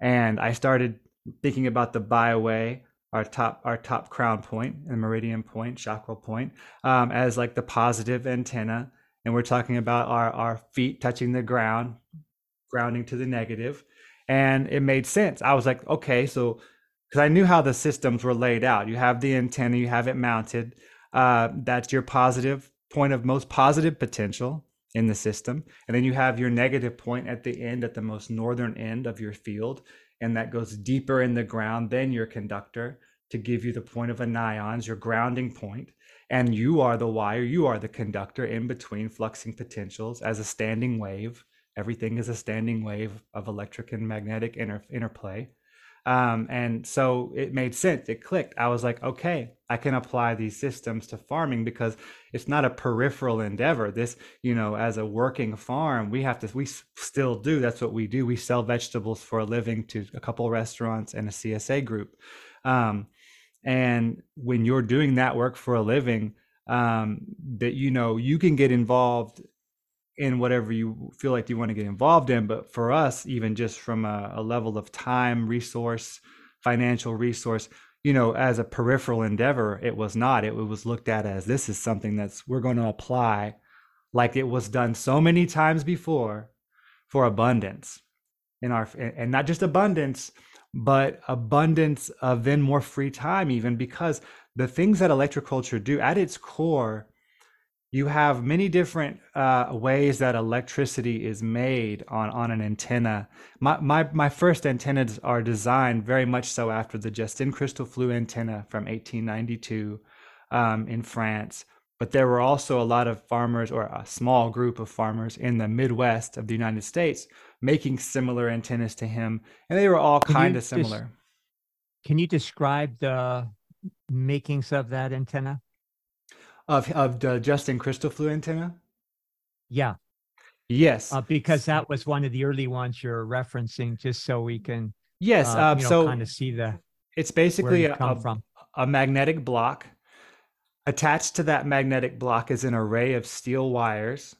And i started thinking about the Baihui our top our top crown point and meridian point chakra point um, as like the positive antenna. And we're talking about our our feet touching the ground grounding to the negative. And it made sense. I was like okay so because i knew how the systems were laid out. You have the antenna you have it mounted. Uh, that's your positive point of most positive potential in the system. And then you have your negative point at the end at the most northern end of your field and that goes deeper in the ground than your conductor to give you the point of anions, your grounding point, and you are the wire, you are the conductor in between fluxing potentials as a standing wave. Everything is a standing wave of electric and magnetic inter- interplay. Um, and so it made sense. It clicked. I was like, okay, I can apply these systems to farming because it's not a peripheral endeavor. This, you know, as a working farm, we have to, we still do. That's what we do. We sell vegetables for a living to a couple restaurants and a CSA group. Um, and when you're doing that work for a living um, that you know you can get involved in whatever you feel like you want to get involved in but for us even just from a, a level of time resource financial resource you know as a peripheral endeavor it was not. It was looked at as this is something that's we're going to apply like it was done so many times before for abundance in our and not just abundance but abundance of then more free time even because the things that electroculture do at its core you have many different uh, ways that electricity is made on, on an antenna. My, my, my first antennas are designed very much so after the Justin Christofleau antenna from 1892 um, in France. But there were also a lot of farmers, or a small group of farmers in the Midwest of the United States, making similar antennas to him, and they were all kind of similar. Des- can you describe the makings of that antenna? Of of the Justin Christofleau antenna? Yeah. Yes. Uh, because that was one of the early ones you're referencing, just so we can. Yes. Uh, uh, so kind of see the. It's basically a, a, a magnetic block Attached to that magnetic block is an array of steel wires.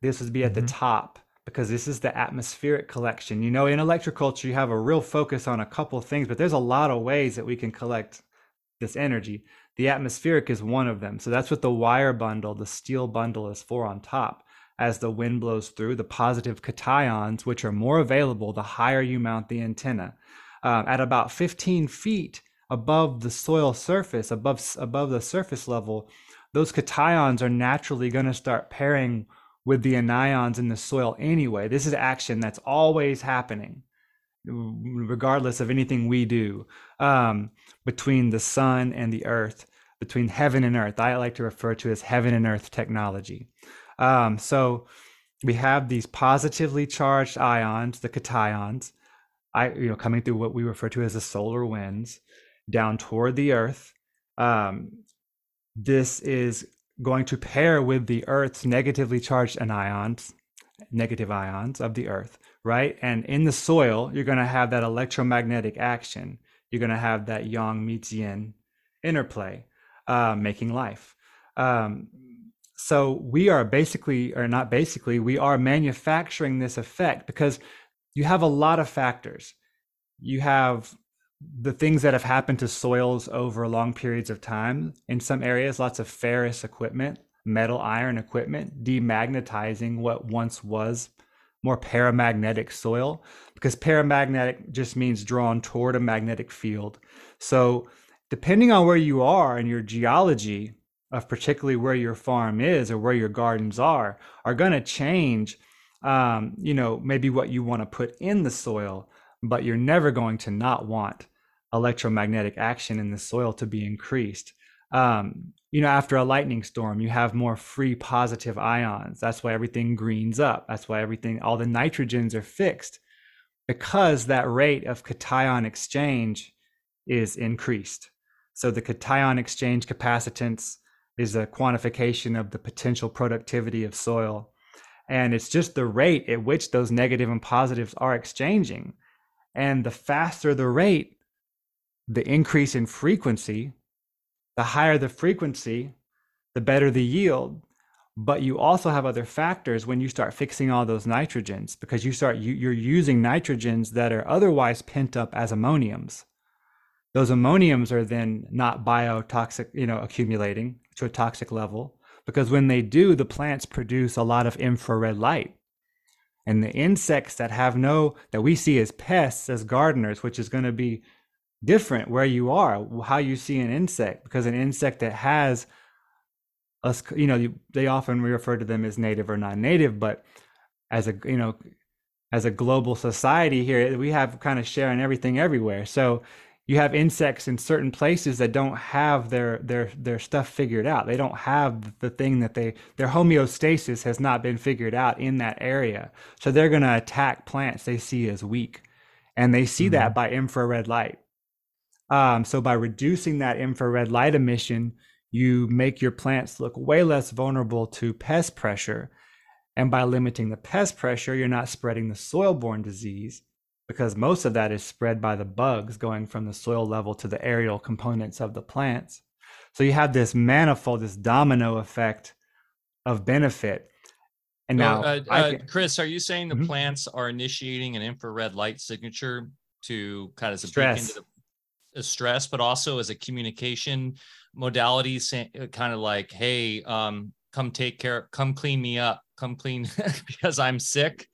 This would be at mm-hmm. the top because this is the atmospheric collection. You know, in electroculture, you have a real focus on a couple things, but there's a lot of ways that we can collect this energy. The atmospheric is one of them. So that's what the wire bundle, the steel bundle, is for on top. As the wind blows through, the positive cations, which are more available the higher you mount the antenna. Um, at about 15 feet, above the soil surface, above above the surface level, those cations are naturally going to start pairing with the anions in the soil anyway. This is action that's always happening, regardless of anything we do, um, between the sun and the earth, between heaven and earth. I like to refer to as heaven and earth technology. Um, so we have these positively charged ions, the cations, I, you know, coming through what we refer to as the solar winds down toward the earth. Um, this is going to pair with the earth's negatively charged anions, negative ions of the earth, right? And in the soil, you're going to have that electromagnetic action. You're going to have that yang meets yin interplay, uh, making life. Um, so we are basically, or not basically, we are manufacturing this effect because you have a lot of factors. You have the things that have happened to soils over long periods of time. In some areas, lots of ferrous equipment, metal iron equipment, demagnetizing what once was more paramagnetic soil because paramagnetic just means drawn toward a magnetic field. So, depending on where you are and your geology of particularly where your farm is or where your gardens are, are going to change. Um, you know, maybe what you want to put in the soil but you're never going to not want electromagnetic action in the soil to be increased. Um, you know, after a lightning storm, you have more free positive ions. That's why everything greens up. That's why everything, all the nitrogens are fixed because that rate of cation exchange is increased. So the cation exchange capacitance is a quantification of the potential productivity of soil. And it's just the rate at which those negative and positives are exchanging. And the faster the rate, the increase in frequency, the higher the frequency, the better the yield. But you also have other factors when you start fixing all those nitrogens because you start you, you're using nitrogens that are otherwise pent up as ammoniums. Those ammoniums are then not biotoxic, you know, accumulating to a toxic level because when they do, the plants produce a lot of infrared light and the insects that have no that we see as pests as gardeners which is going to be different where you are how you see an insect because an insect that has us you know they often refer to them as native or non-native but as a you know as a global society here we have kind of sharing everything everywhere so you have insects in certain places that don't have their their their stuff figured out. They don't have the thing that they their homeostasis has not been figured out in that area. So they're going to attack plants they see as weak. And they see mm-hmm. that by infrared light. Um, so by reducing that infrared light emission, you make your plants look way less vulnerable to pest pressure. And by limiting the pest pressure, you're not spreading the soil borne disease because most of that is spread by the bugs going from the soil level to the aerial components of the plants. So you have this manifold, this domino effect of benefit. And now, uh, uh, can... Chris, are you saying the mm-hmm. plants are initiating an infrared light signature to kind of stress. into the stress, but also as a communication modality, uh, kind of like, hey, um, come take care, come clean me up, come clean because I'm sick.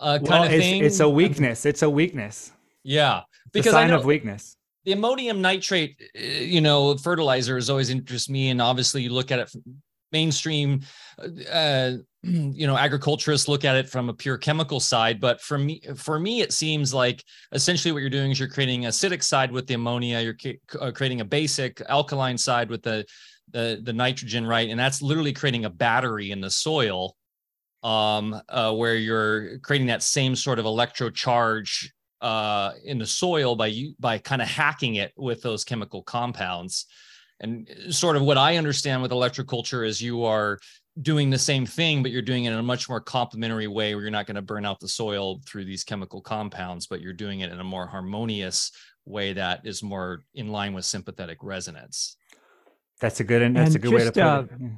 Uh, kind well, of it's, thing. It's a weakness. It's a weakness. Yeah, because sign of weakness. The ammonium nitrate, uh, you know, fertilizer has always interested me, and obviously you look at it mainstream uh, you know agriculturists look at it from a pure chemical side but for me for me it seems like essentially what you're doing is you're creating acidic side with the ammonia you're uh, creating a basic alkaline side with the, the the nitrogen right? And that's literally creating a battery in the soil um uh, where you're creating that same sort of electrocharge uh in the soil by you by kind of hacking it with those chemical compounds. And sort of what I understand with electroculture is you are doing the same thing, but you're doing it in a much more complementary way where you're not going to burn out the soil through these chemical compounds, but you're doing it in a more harmonious way that is more in line with sympathetic resonance. That's a good and that's and a good just, way to put uh, it.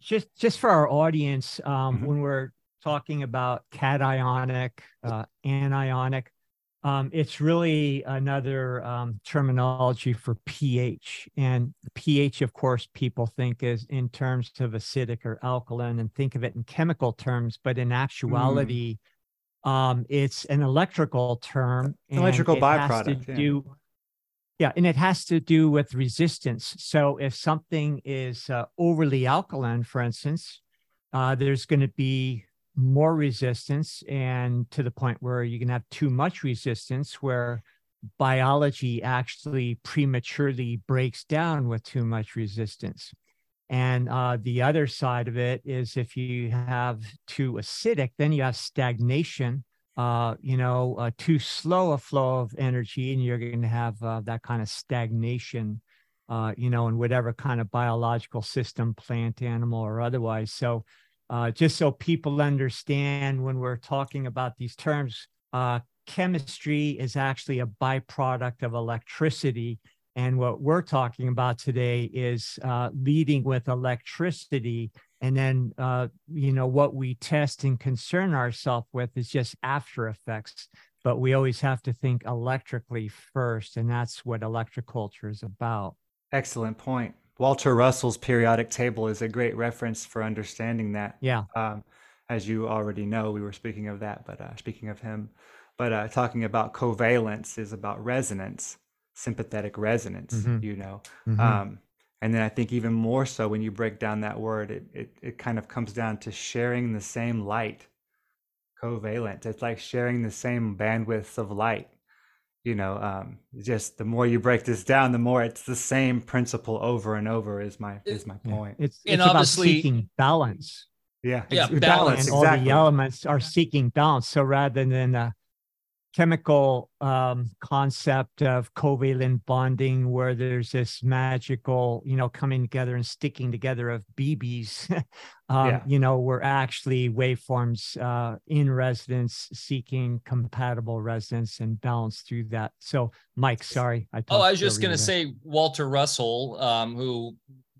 Just just for our audience, um, mm-hmm. when we're talking about cationic, uh, anionic, um, it's really another um, terminology for pH. And pH, of course, people think is in terms of acidic or alkaline and think of it in chemical terms, but in actuality, mm. um, it's an electrical term. Electrical byproduct. Do, yeah. yeah. and it has to do with resistance. So if something is uh, overly alkaline, for instance, uh, there's going to be more resistance and to the point where you can have too much resistance where biology actually prematurely breaks down with too much resistance. And uh, the other side of it is if you have too acidic then you have stagnation uh, you know uh, too slow a flow of energy and you're going to have uh, that kind of stagnation uh, you know in whatever kind of biological system plant animal or otherwise. So uh, just so people understand when we're talking about these terms, uh, chemistry is actually a byproduct of electricity. And what we're talking about today is uh, leading with electricity. And then, uh, you know, what we test and concern ourselves with is just after effects. But we always have to think electrically first. And that's what electroculture is about. Excellent point. Walter Russell's periodic table is a great reference for understanding that. Yeah. Um, as you already know, we were speaking of that, but uh, speaking of him, but uh, talking about covalence is about resonance, sympathetic resonance, mm-hmm. you know. Mm-hmm. Um, and then I think even more so when you break down that word, it, it, it kind of comes down to sharing the same light, covalent. It's like sharing the same bandwidth of light you know um, just the more you break this down the more it's the same principle over and over is my is my point it's, it's about seeking balance yeah yeah balance, balance. Exactly. all the elements are seeking balance so rather than uh, chemical um, concept of covalent bonding where there's this magical you know coming together and sticking together of bb's um, yeah. you know we're actually waveforms uh, in resonance seeking compatible resonance and balance through that. So mike sorry I oh i was just going to say walter russell um, who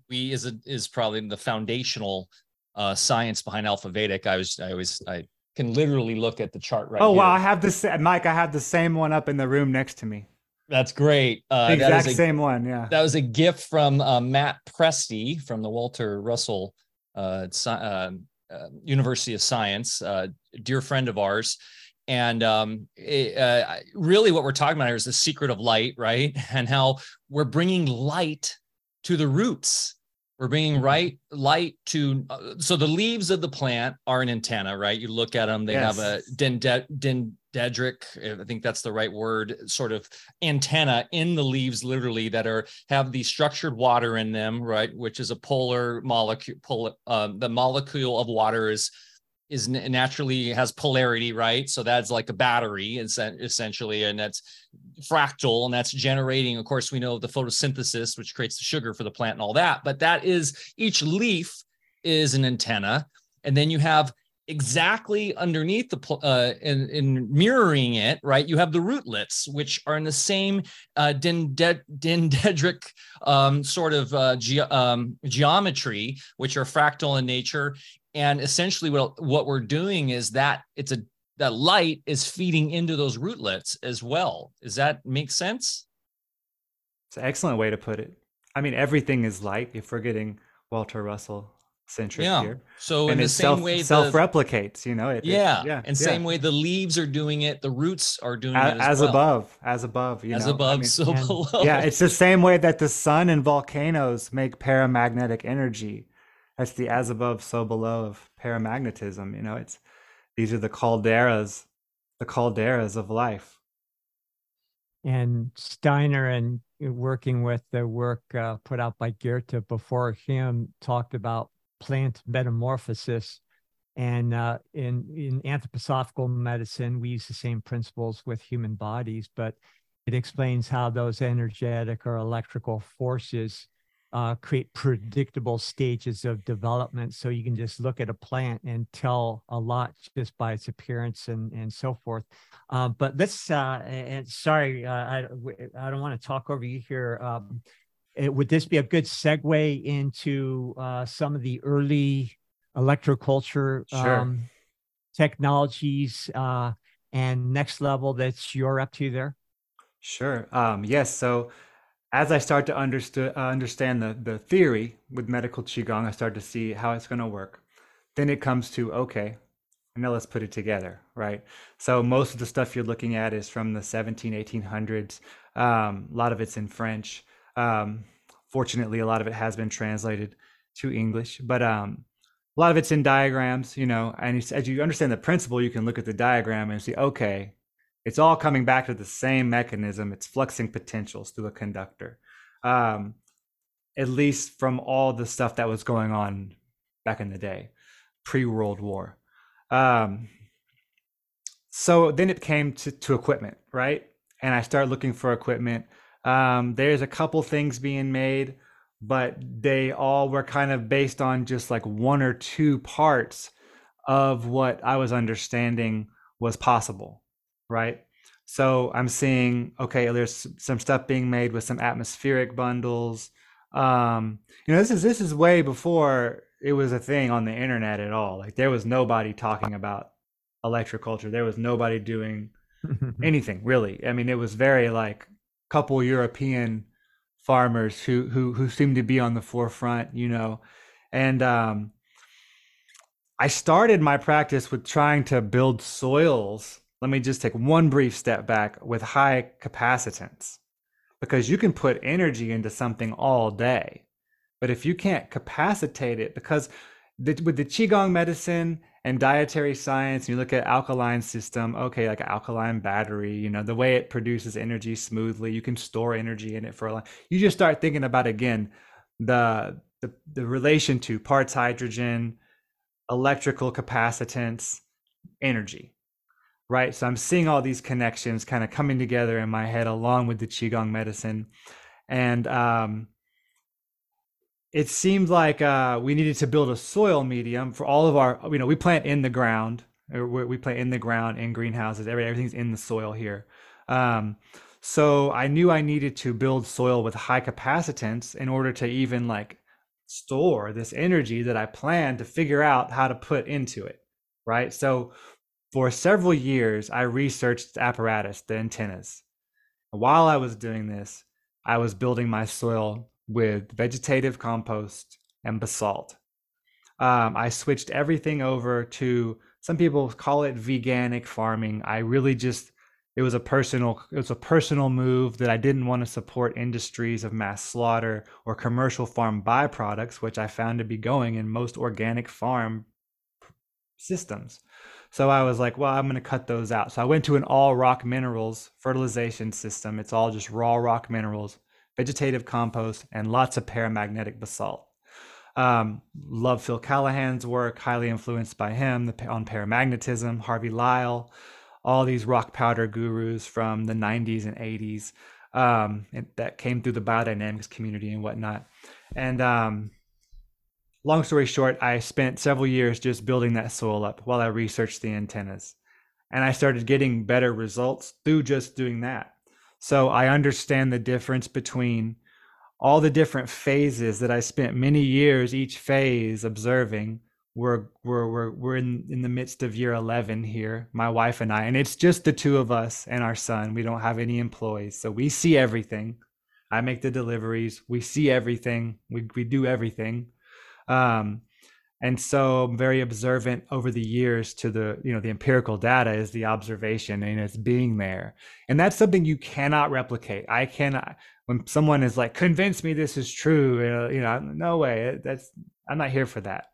we is a, is probably the foundational uh, science behind Alfa Vedic. I was i always i can literally look at the chart right. Oh here. wow, I have this, Mike. I have the same one up in the room next to me. That's great. Uh, exact a, same one. Yeah. That was a gift from uh, Matt Presti from the Walter Russell uh, uh, uh University of Science, uh, dear friend of ours. And um, it, really, what we're talking about here is the secret of light, right? And how we're bringing light to the roots we're bringing right light to uh, so the leaves of the plant are an antenna, right? You look at them; they yes. have a dendritic, I think that's the right word, sort of antenna in the leaves, literally that are have the structured water in them, right? Which is a polar molecule. Pol, uh, the molecule of water is is naturally has polarity, right? So that's like a battery, essentially, and that's fractal, and that's generating. Of course, we know the photosynthesis, which creates the sugar for the plant and all that. But that is each leaf is an antenna, and then you have exactly underneath the uh in, in mirroring it right you have the rootlets which are in the same uh dendritic um sort of uh ge- um, geometry which are fractal in nature. And essentially what what we're doing is that it's a that light is feeding into those rootlets as well. Does that make sense? It's an excellent way to put it. I mean everything is light if we're getting walter russell centric yeah. here. So and in the same self, way, self replicates. You know, it, yeah, it, yeah, and yeah. same way the leaves are doing it, the roots are doing as, it as, as well. above, as above. You as know? above, I mean, so and, below. Yeah, it's the same way that the sun and volcanoes make paramagnetic energy. That's the as above, so below of paramagnetism. You know, it's these are the calderas, the calderas of life. And Steiner and working with the work uh, put out by Goethe before him talked about plant metamorphosis. And uh, in, in anthroposophical medicine, we use the same principles with human bodies, but it explains how those energetic or electrical forces uh, create predictable stages of development. So you can just look at a plant and tell a lot just by its appearance and, and so forth. Uh, but let's, uh, and sorry, uh, I, I don't want to talk over you here. Um, it, would this be a good segue into uh, some of the early electroculture sure. um, technologies uh, and next level that you're up to there? Sure. Um, yes. So as I start to understand uh, understand the the theory with medical qigong, I start to see how it's going to work. Then it comes to okay, now let's put it together, right? So most of the stuff you're looking at is from the 17, 1800s. Um, a lot of it's in French. Um, fortunately, a lot of it has been translated to English, but um, a lot of it's in diagrams, you know. And as you understand the principle, you can look at the diagram and see, okay, it's all coming back to the same mechanism. It's fluxing potentials through a conductor, um, at least from all the stuff that was going on back in the day, pre World War. Um, so then it came to, to equipment, right? And I started looking for equipment. Um, there's a couple things being made, but they all were kind of based on just like one or two parts of what I was understanding was possible, right? So I'm seeing okay, there's some stuff being made with some atmospheric bundles. Um, you know, this is this is way before it was a thing on the internet at all. Like there was nobody talking about electroculture. There was nobody doing anything really. I mean, it was very like couple European farmers who who who seem to be on the forefront, you know. And um, I started my practice with trying to build soils. Let me just take one brief step back with high capacitance, because you can put energy into something all day, but if you can't capacitate it, because the, with the qigong medicine and dietary science, you look at alkaline system, okay, like alkaline battery, you know, the way it produces energy smoothly, you can store energy in it for a long. You just start thinking about again the the, the relation to parts hydrogen, electrical capacitance, energy. Right. So I'm seeing all these connections kind of coming together in my head along with the Qigong medicine. And um it seemed like uh, we needed to build a soil medium for all of our you know we plant in the ground we plant in the ground in greenhouses everything's in the soil here. Um, so i knew i needed to build soil with high capacitance in order to even like store this energy that i planned to figure out how to put into it right? So for several years i researched the apparatus the antennas. While i was doing this i was building my soil with vegetative compost and basalt. Um, I switched everything over to some people call it veganic farming. I really just it was a personal it was a personal move that I didn't want to support industries of mass slaughter or commercial farm byproducts, which I found to be going in most organic farm systems. So I was like, well, I'm going to cut those out. So I went to an all rock minerals fertilization system. It's all just raw rock minerals vegetative compost, and lots of paramagnetic basalt. Um, love Phil Callahan's work, highly influenced by him the, on paramagnetism, Harvey Lisle, all these rock powder gurus from the 90s and 80s um, and that came through the biodynamics community and whatnot. And um, long story short, I spent several years just building that soil up while I researched the antennas. And I started getting better results through just doing that. So I understand the difference between all the different phases that I spent many years each phase observing. We're we're we're we're in, in the midst of year 11 here, my wife and I, and it's just the two of us and our son. We don't have any employees. So we see everything. I make the deliveries. We see everything. We we do everything. Um, and so I'm very observant over the years to the you know the empirical data is the observation and it's being there. And that's something you cannot replicate. I cannot when someone is like convince me this is true you know no way that's i'm not here for that.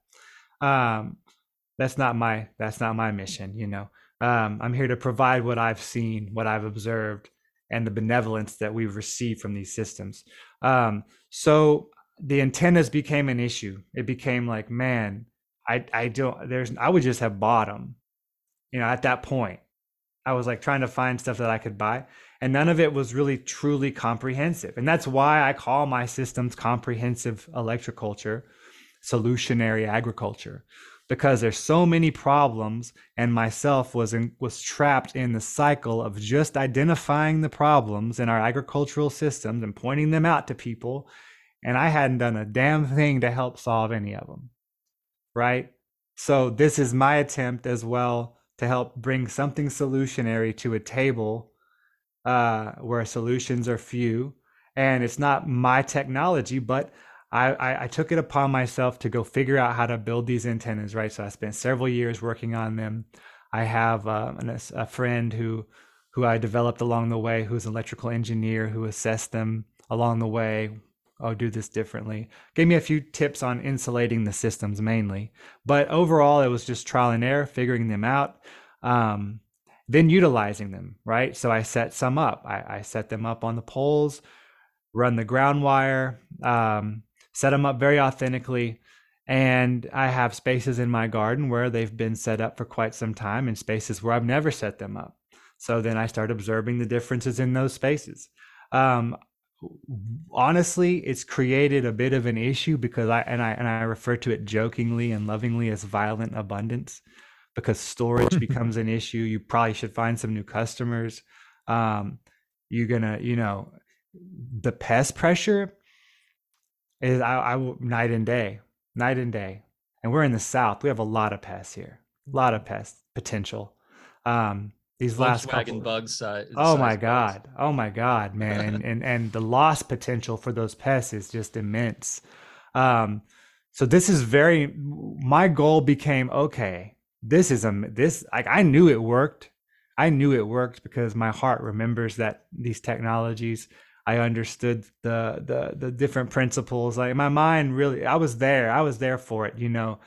Um that's not my that's not my mission you know. Um i'm here to provide what i've seen what i've observed and the benevolence that we've received from these systems. Um so the antennas became an issue. It became like, man, I I don't there's I would just have bought them. You know, at that point, I was like trying to find stuff that I could buy, and none of it was really truly comprehensive. And that's why I call my systems comprehensive electroculture, solutionary agriculture, because there's so many problems, and myself was in, was trapped in the cycle of just identifying the problems in our agricultural systems and pointing them out to people and I hadn't done a damn thing to help solve any of them. Right? So this is my attempt as well to help bring something solutionary to a table uh, where solutions are few. And it's not my technology, but I, I, I, took it upon myself to go figure out how to build these antennas, right? So I spent several years working on them. I have uh, a friend who who I developed along the way, who's an electrical engineer, who assessed them along the way, oh, do this differently. Gave me a few tips on insulating the systems mainly. But overall, it was just trial and error, figuring them out, um, then utilizing them, right? So I set some up. I, I set them up on the poles, run the ground wire, um, set them up very authentically. And I have spaces in my garden where they've been set up for quite some time and spaces where I've never set them up. So then I start observing the differences in those spaces. Um, honestly it's created a bit of an issue because i and i and i refer to it jokingly and lovingly as violent abundance because storage becomes an issue. You probably should find some new customers. Um, you're gonna you know the pest pressure is I, I night and day night and day. And we're in the south. We have a lot of pests here a lot of pest potential. Um, these last couple bugs. Uh, oh my god! Bugs. Oh my god, man! and, and and the loss potential for those pests is just immense. Um, so this is very. My goal became okay. This is a this like I knew it worked. I knew it worked because my heart remembers that these technologies. I understood the the the different principles. Like my mind really, I was there. I was there for it, you know.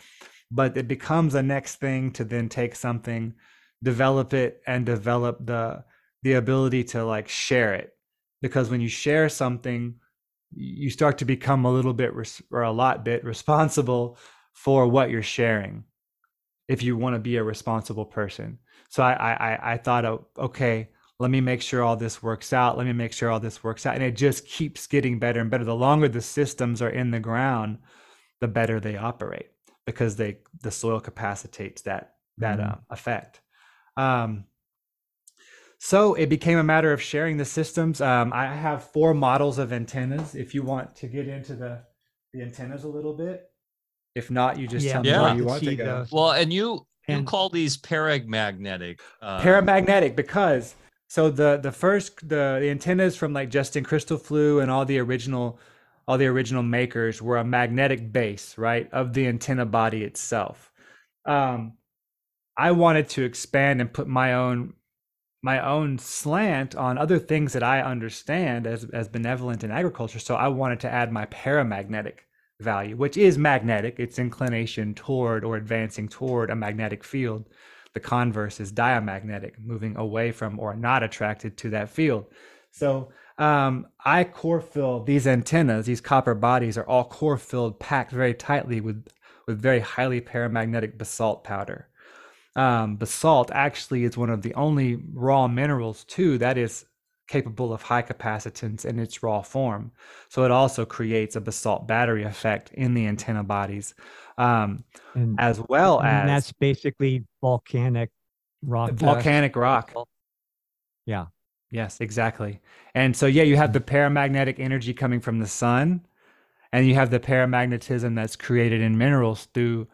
But it becomes a next thing to then take something develop it and develop the the ability to like share it. Because when you share something you start to become a little bit res- or a lot bit responsible for what you're sharing if you want to be a responsible person. So I, I i thought oh, okay let me make sure all this works out let me make sure all this works out. And it just keeps getting better and better. The longer the systems are in the ground the better they operate because they the soil capacitates that that mm-hmm. uh, effect um, so it became a matter of sharing the systems. Um, I have four models of antennas. If you want to get into the the antennas a little bit, if not, you just yeah, tell me yeah. where you want to go. Well, and you you and call these paramagnetic. Uh, paramagnetic because so the the first the, the antennas from like Justin Christofleau and all the original all the original makers were a magnetic base, right, of the antenna body itself. Um, I wanted to expand and put my own my own slant on other things that I understand as as benevolent in agriculture. So I wanted to add my paramagnetic value, which is magnetic, its inclination toward or advancing toward a magnetic field. The converse is diamagnetic, moving away from or not attracted to that field. So um, I core fill these antennas, these copper bodies are all core filled, packed very tightly with with very highly paramagnetic basalt powder. Um, basalt actually is one of the only raw minerals too that is capable of high capacitance in its raw form. So it also creates a basalt battery effect in the antenna bodies, um, and, as well and as that's basically volcanic rock. Volcanic dust. rock. Yeah. Yes, exactly. And so yeah, you have the paramagnetic energy coming from the sun, and you have the paramagnetism that's created in minerals through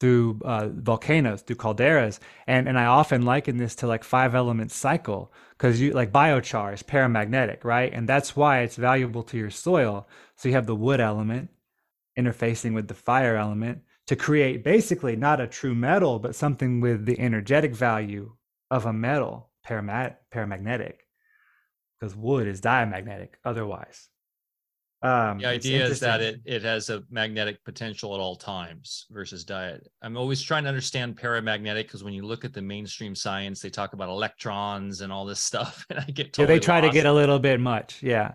through uh, volcanoes, through calderas, and and I often liken this to like five element cycle because you like biochar is paramagnetic, right? And that's why it's valuable to your soil. So you have the wood element interfacing with the fire element to create basically not a true metal, but something with the energetic value of a metal, paramagnetic, because wood is diamagnetic otherwise. Um, the idea is that it it has a magnetic potential at all times versus diet. I'm always trying to understand paramagnetic because when you look at the mainstream science, they talk about electrons and all this stuff, and I get totally yeah. They try lost. to get a little bit much. Yeah,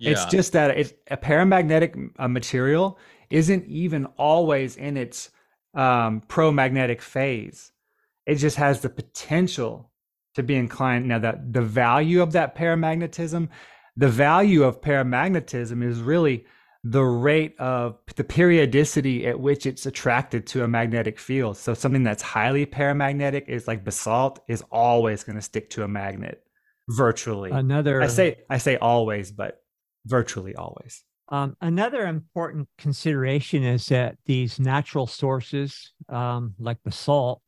yeah. it's just that it's a paramagnetic uh, material isn't even always in its um, pro-magnetic phase. It just has the potential to be inclined. Now that the value of that paramagnetism the value of paramagnetism is really the rate of the periodicity at which it's attracted to a magnetic field. So something that's highly paramagnetic is like basalt is always going to stick to a magnet virtually. Another I say I say always, but virtually always. Um, another important consideration is that these natural sources, um, like basalt,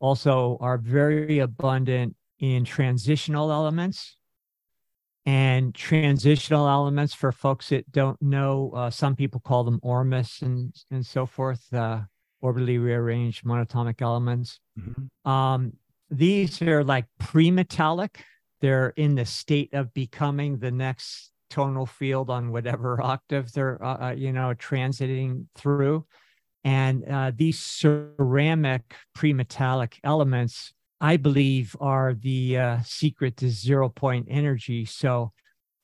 also are very abundant in transitional elements and transitional elements for folks that don't know. Uh, some people call them ORMUS and and so forth, uh, orbitally rearranged monatomic elements. Mm-hmm. Um, these are like pre-metallic. They're in the state of becoming the next tonal field on whatever octave they're uh, uh you know transiting through. And uh, these ceramic pre-metallic elements I believe are the uh, secret to zero point energy. So,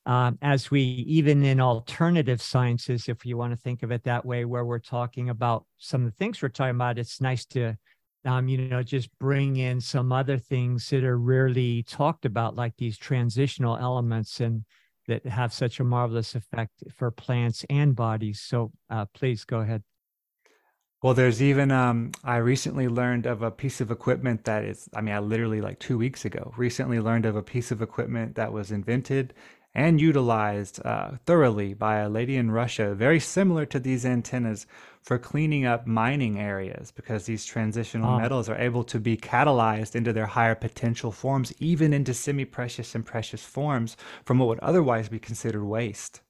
um, as we even in alternative sciences, if you want to think of it that way, where we're talking about some of the things we're talking about, it's nice to, um, you know, just bring in some other things that are rarely talked about, like these transitional elements and that have such a marvelous effect for plants and bodies. So, uh, please go ahead. Well, there's even um, I recently learned of a piece of equipment that is I mean I literally like 2 weeks ago recently learned of a piece of equipment that was invented and utilized uh, thoroughly by a lady in Russia very similar to these antennas for cleaning up mining areas because these transitional oh. metals are able to be catalyzed into their higher potential forms even into semi-precious and precious forms from what would otherwise be considered waste.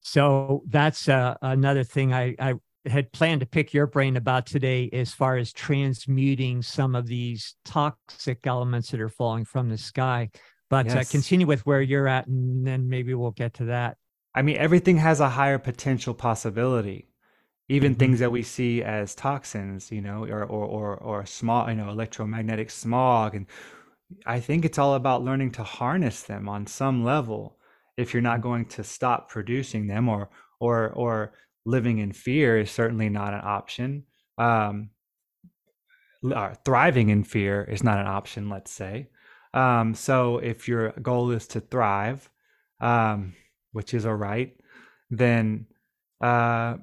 So that's uh, another thing I, I had planned to pick your brain about today as far as transmuting some of these toxic elements that are falling from the sky. But uh, yes. uh, continue with where you're at, and then maybe we'll get to that. I mean, everything has a higher potential possibility. Even mm-hmm. things that we see as toxins, you know, or or or or small, you know, electromagnetic smog, and I think it's all about learning to harness them on some level. If you're not mm-hmm. going to stop producing them, or or or living in fear is certainly not an option. Um, uh, thriving in fear is not an option, let's say. Um, so if your goal is to thrive, um, which is all right, then uh,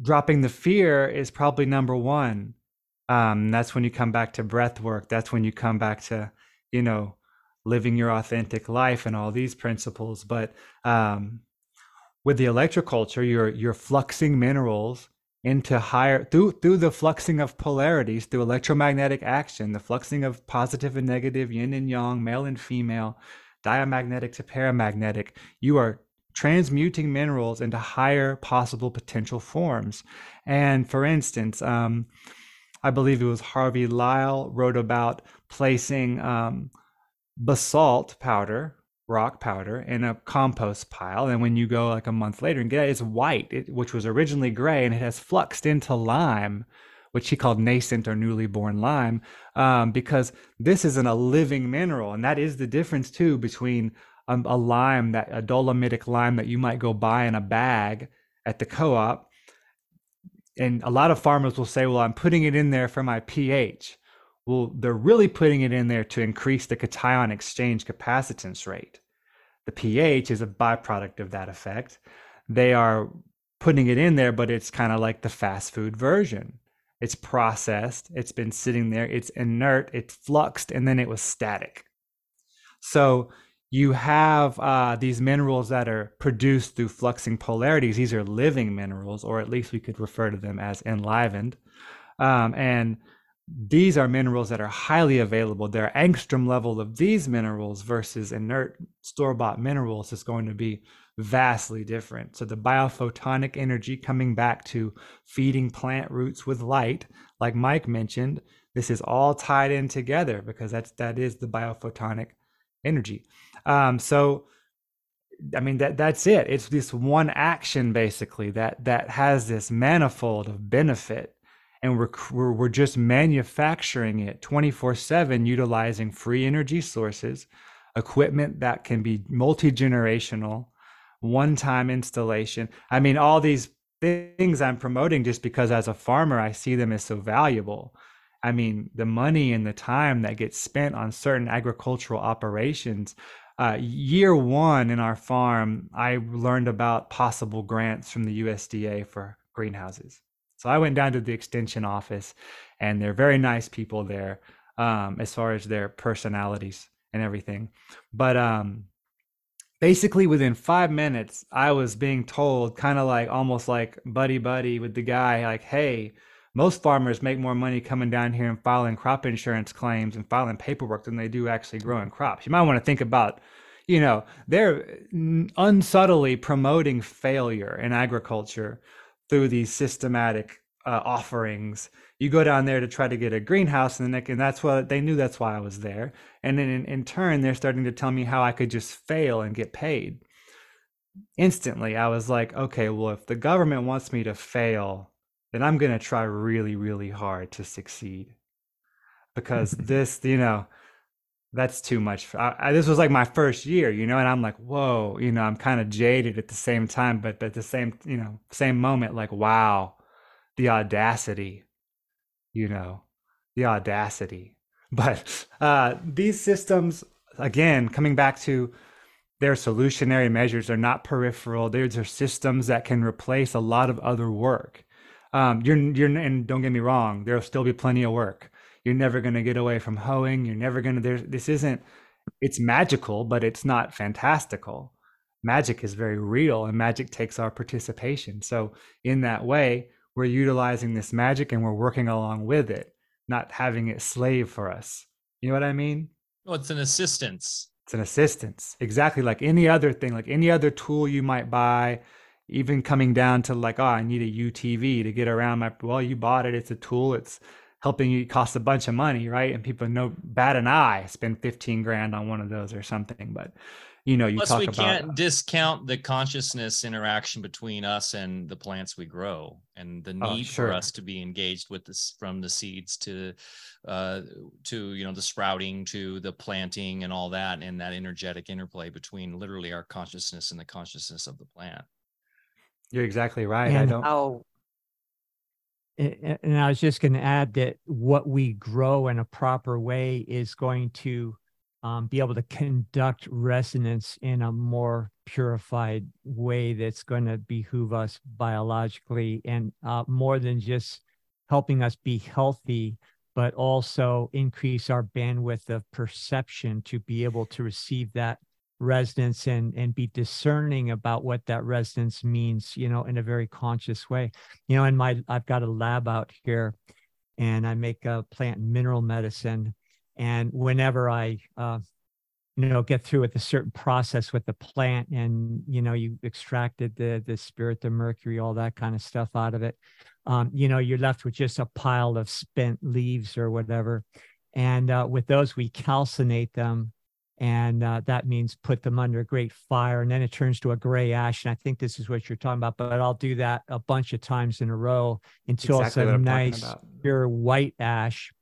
dropping the fear is probably number one. Um, that's when you come back to breath work. That's when you come back to, you know, living your authentic life and all these principles. But um, with the electroculture, you're you're fluxing minerals into higher through through the fluxing of polarities, through electromagnetic action, the fluxing of positive and negative, yin and yang, male and female, diamagnetic to paramagnetic. You are transmuting minerals into higher possible potential forms. And for instance, um, I believe it was Harvey Lisle wrote about placing um, basalt powder rock powder in a compost pile and when you go like a month later and get it it's white. It, which was originally gray and it has fluxed into lime which he called nascent or newly born lime um, because this isn't a living mineral and that is the difference too between um, a lime that a dolomitic lime that you might go buy in a bag at the co-op. And a lot of farmers will say well i'm putting it in there for my ph Well, they're really putting it in there to increase the cation exchange capacitance rate. The pH is a byproduct of that effect. They are putting it in there, but it's kind of like the fast food version. It's processed, it's been sitting there, it's inert, it's fluxed, and then it was static. So you have uh, these minerals that are produced through fluxing polarities. These are living minerals, or at least we could refer to them as enlivened. Um, and these are minerals that are highly available. Their angstrom level of these minerals versus inert store bought minerals is going to be vastly different. So, the biophotonic energy coming back to feeding plant roots with light, like Mike mentioned, this is all tied in together because that's that is the biophotonic energy. Um, so, I mean that that's it. It's this one action basically that that has this manifold of benefit and we're, we're, just manufacturing it 24 7 utilizing free energy sources equipment that can be multi-generational one-time installation. I mean all these things i'm promoting just because as a farmer i see them as so valuable. I mean the money and the time that gets spent on certain agricultural operations. Uh, year one in our farm i learned about possible grants from the usda for greenhouses so I went down to the extension office, and they're very nice people there, um, as far as their personalities and everything. But um, basically, within five minutes, I was being told, kind of like almost like buddy buddy with the guy, like, "Hey." Most farmers make more money coming down here and filing crop insurance claims and filing paperwork than they do actually growing crops. You might want to think about you know they're unsubtly promoting failure in agriculture through these systematic uh, offerings. You go down there to try to get a greenhouse, and, and that's what they knew. That's why I was there. And then in, in turn, they're starting to tell me how I could just fail and get paid. Instantly, I was like, okay, well, if the government wants me to fail, then I'm going to try really, really hard to succeed. Because this, you know, that's too much. I, I, this was like my first year, you know, and I'm like, whoa, you know, I'm kind of jaded at the same time, but, at the same, you know, same moment, like, wow, the audacity, you know, the audacity. But uh, these systems, again, coming back to their solutionary measures, are not peripheral. These are systems that can replace a lot of other work. Um, you're, you're, and don't get me wrong, there'll still be plenty of work you're never going to get away from hoeing. You're never going to this isn't it's magical but it's not fantastical. Magic is very real and magic takes our participation. So in that way we're utilizing this magic and we're working along with it not having it slave for us. You know what i mean? Well it's an assistance. It's an assistance. Exactly like any other thing like any other tool you might buy even coming down to like oh i need a utv to get around my well you bought it. It's a tool. It's helping you cost a bunch of money, right? And people know bat an eye, spend 15 grand on one of those or something. But you know, you Plus talk we about can't discount the consciousness interaction between us and the plants we grow and the Oh, need sure. for us to be engaged with this from the seeds to uh to you know the sprouting to the planting and all that and that energetic interplay between literally our consciousness and the consciousness of the plant. you're exactly right. I don't how a- and I was just going to add that what we grow in a proper way is going to um, be able to conduct resonance in a more purified way that's going to behoove us biologically and uh, more than just helping us be healthy, but also increase our bandwidth of perception to be able to receive that resonance and and be discerning about what that resonance means you know in a very conscious way. You know in my i've got a lab out here and i make a plant mineral medicine. And whenever i uh, you know get through with a certain process with the plant and you know you extracted the the spirit the mercury all that kind of stuff out of it um, you know you're left with just a pile of spent leaves or whatever. And uh, with those we calcinate them and uh, that means put them under a great fire and then it turns to a gray ash and i think this is what you're talking about but i'll do that a bunch of times in a row until exactly it's a nice pure white ash.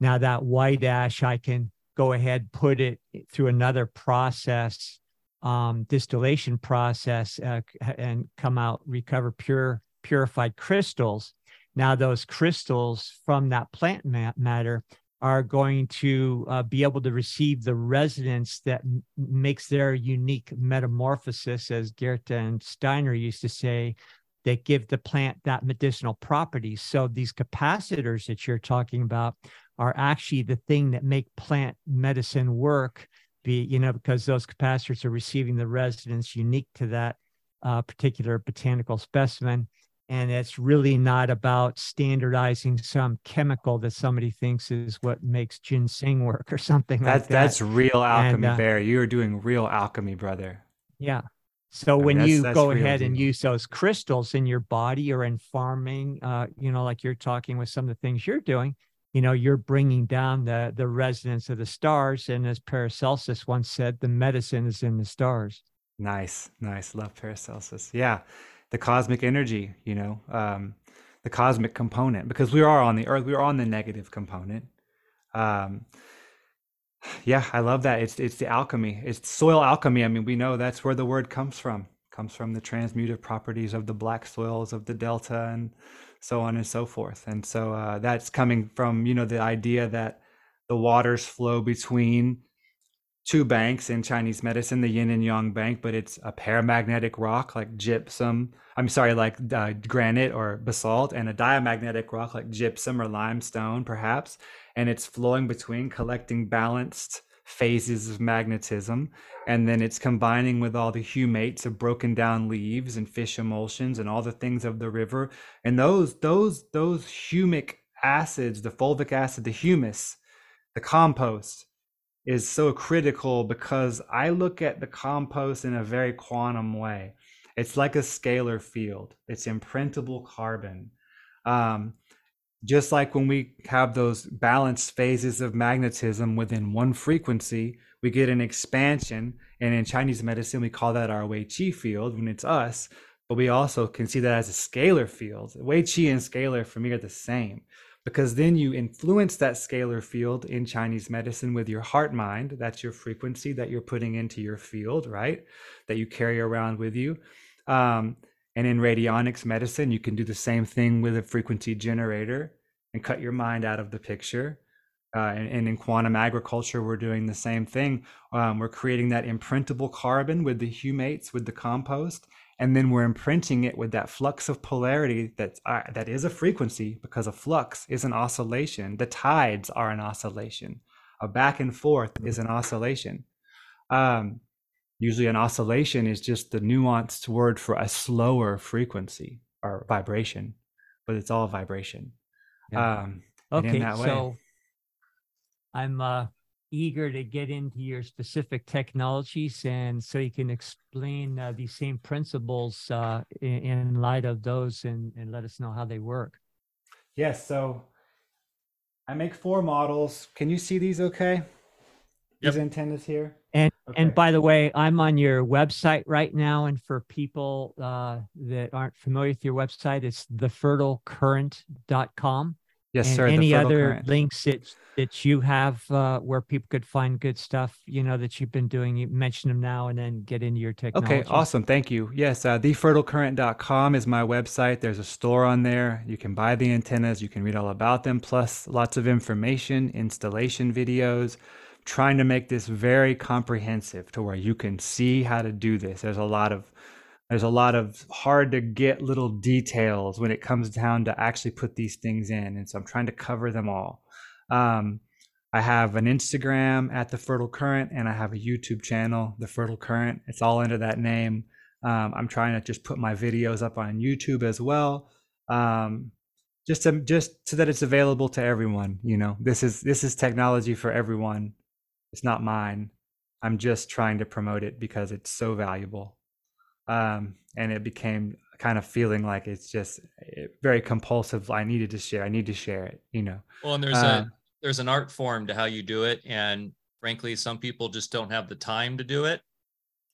Now that white ash i can go ahead put it through another process um, distillation process uh, and come out recover pure purified crystals. Now those crystals from that plant ma- matter are going to uh, be able to receive the resonance that m- makes their unique metamorphosis, as Goethe and Steiner used to say, that give the plant that medicinal property. So these capacitors that you're talking about are actually the thing that make plant medicine work. Be you know because those capacitors are receiving the resonance unique to that uh, particular botanical specimen and it's really not about standardizing some chemical that somebody thinks is what makes ginseng work or something that's, like that. That's real alchemy, and, uh, Bear. You're doing real alchemy, brother. Yeah. So I mean, when that's- you that's go ahead and use those crystals in your body or in farming, uh, you know, like you're talking with some of the things you're doing, you know, you're bringing down the the resonance of the stars. And as Paracelsus once said, the medicine is in the stars. Nice, nice. Love Paracelsus. Yeah, the cosmic energy, you know, um, the cosmic component, because we are on the earth, we are on the negative component. Um, yeah, I love that. It's it's the alchemy. It's soil alchemy. I mean, we know that's where the word comes from. Comes from the transmutive properties of the black soils of the delta and so on and so forth. And so uh, that's coming from you know the idea that the waters flow between two banks in Chinese medicine, the yin and yang bank, but it's a paramagnetic rock like gypsum. I'm sorry, like uh, granite or basalt, and a diamagnetic rock like gypsum or limestone, perhaps. And it's flowing between, collecting balanced phases of magnetism. And then it's combining with all the humates of broken down leaves and fish emulsions and all the things of the river. And those, those, those humic acids, the fulvic acid, the humus, the compost, is so critical because I look at the compost in a very quantum way. It's like a scalar field. It's imprintable carbon. Um, just like when we have those balanced phases of magnetism within one frequency, we get an expansion. And in Chinese medicine, we call that our Wei Qi field when it's us. But we also can see that as a scalar field. Wei Qi and scalar for me are the same because then you influence that scalar field in Chinese medicine with your heart mind. That's your frequency that you're putting into your field, right? That you carry around with you. Um, and in radionics medicine, you can do the same thing with a frequency generator and cut your mind out of the picture. Uh, and, and in quantum agriculture, we're doing the same thing. Um, we're creating that imprintable carbon with the humates, with the compost, and then we're imprinting it with that flux of polarity that uh, that is a frequency because a flux is an oscillation. The tides are an oscillation. A back and forth is an oscillation. Um, usually, an oscillation is just the nuanced word for a slower frequency or vibration, but it's all vibration. Yeah. Um, Okay, that way- so I'm uh, eager to get into your specific technologies, and so you can explain uh, these same principles uh, in, in light of those, and, and let us know how they work. Yes, so I make four models. Can you see these okay? Yep. These antennas here? And Okay. and by the way, I'm on your website right now, and for people uh, that aren't familiar with your website, it's thefertilecurrent.com. yes, and sir. any other current. links that that you have uh, where people could find good stuff, you know, that you've been doing. You mention them now, and then get into your technology. Okay, awesome. Thank you. Yes, uh, thefertilecurrent.com is my website. There's a store on there. You can buy the antennas, you can read all about them, plus lots of information, installation videos. Trying to make this very comprehensive to where you can see how to do this. There's a lot of there's a lot of hard to get little details when it comes down to actually put these things in. And so I'm trying to cover them all. Um, I have an Instagram at the Fertile Current, and I have a YouTube channel, the Fertile Current. It's all under that name. Um, I'm trying to just put my videos up on YouTube as well, um, just to, just so that it's available to everyone. You know, this is this is technology for everyone. It's not mine. I'm just trying to promote it because it's so valuable, um, and it became kind of feeling like it's just eh, very compulsive. I needed to share. I need to share it. You know. Well, and there's Uh, a there's an art form to how you do it, and frankly, some people just don't have the time to do it,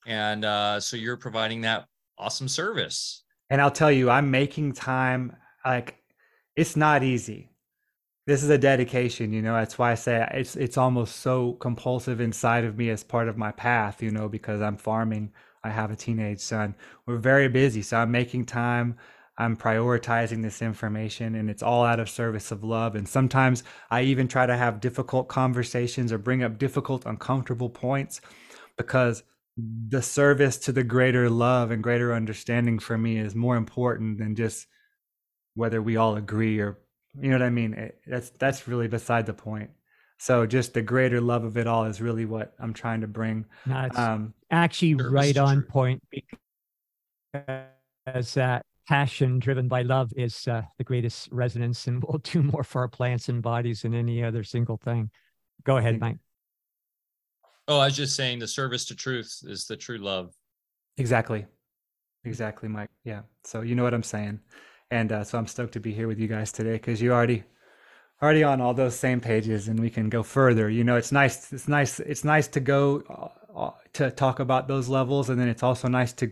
and uh, so you're providing that awesome service. And I'll tell you, I'm making time. Like, it's not easy. This is a dedication, you know. That's why I say it's it's almost so compulsive inside of me as part of my path, you know, because I'm farming. I have a teenage son. We're very busy, so I'm making time. I'm prioritizing this information and it's all out of service of love. And sometimes I even try to have difficult conversations or bring up difficult, uncomfortable points because the service to the greater love and greater understanding for me is more important than just whether we all agree or you know what I mean. It, that's that's really beside the point. So just the greater love of it all is really what I'm trying to bring. No, um, actually right on true. point because that passion driven by love is uh, the greatest resonance and will do more for our plants and bodies than any other single thing. Go ahead, Mike. Oh, I was just saying the service to truth is the true love. Exactly. Exactly, Mike. Yeah. So you know what I'm saying. And uh, so I'm stoked to be here with you guys today because you already already on all those same pages and we can go further. You know, it's nice it's nice it's nice to go uh, uh to talk about those levels and then it's also nice to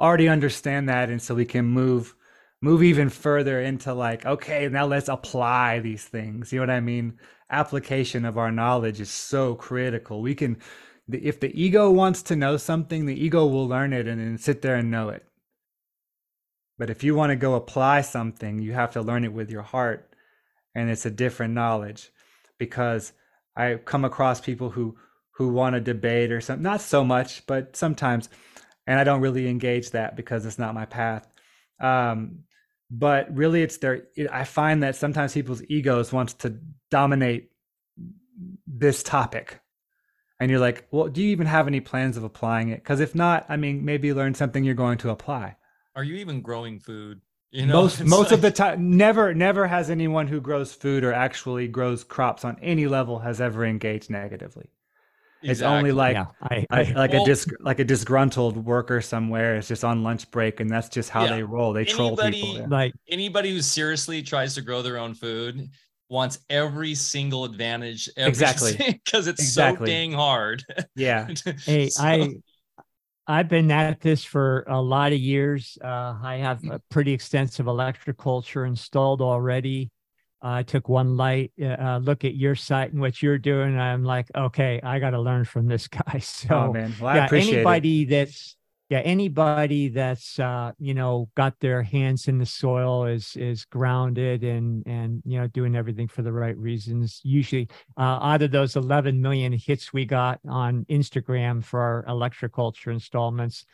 already understand that and so we can move move even further into like okay now let's apply these things. You know what i mean? Application of our knowledge is so critical. We can if the ego wants to know something the ego will learn it and then sit there and know it. But if you want to go apply something you have to learn it with your heart and it's a different knowledge because i come across people who who want to debate or something not so much but sometimes and I don't really engage that because it's not my path. Um, but really, it's their. I find that sometimes people's egos wants to dominate this topic, and you're like, well, do you even have any plans of applying it? Because if not, I mean, maybe learn something you're going to apply. Are you even growing food? You know, most most like... of the time, never never has anyone who grows food or actually grows crops on any level has ever engaged negatively. Exactly. It's only like yeah, I, I, like well, a dis, like a disgruntled worker somewhere. is just on lunch break, and that's just how yeah. they roll. They anybody, troll people. Yeah. Like anybody who seriously tries to grow their own food wants every single advantage. Every exactly, because it's exactly. so dang hard. Yeah. hey, so. I I've been at this for a lot of years. Uh, I have a pretty extensive electroculture installed already. I took one light uh, uh, look at your site and what you're doing. I'm like, okay, I got to learn from this guy. So, oh, man. Well, yeah, anybody it. that's yeah, anybody that's uh, you know got their hands in the soil is is grounded and and you know doing everything for the right reasons. Usually, uh, out of those 11 million hits we got on Instagram for our electroculture installments,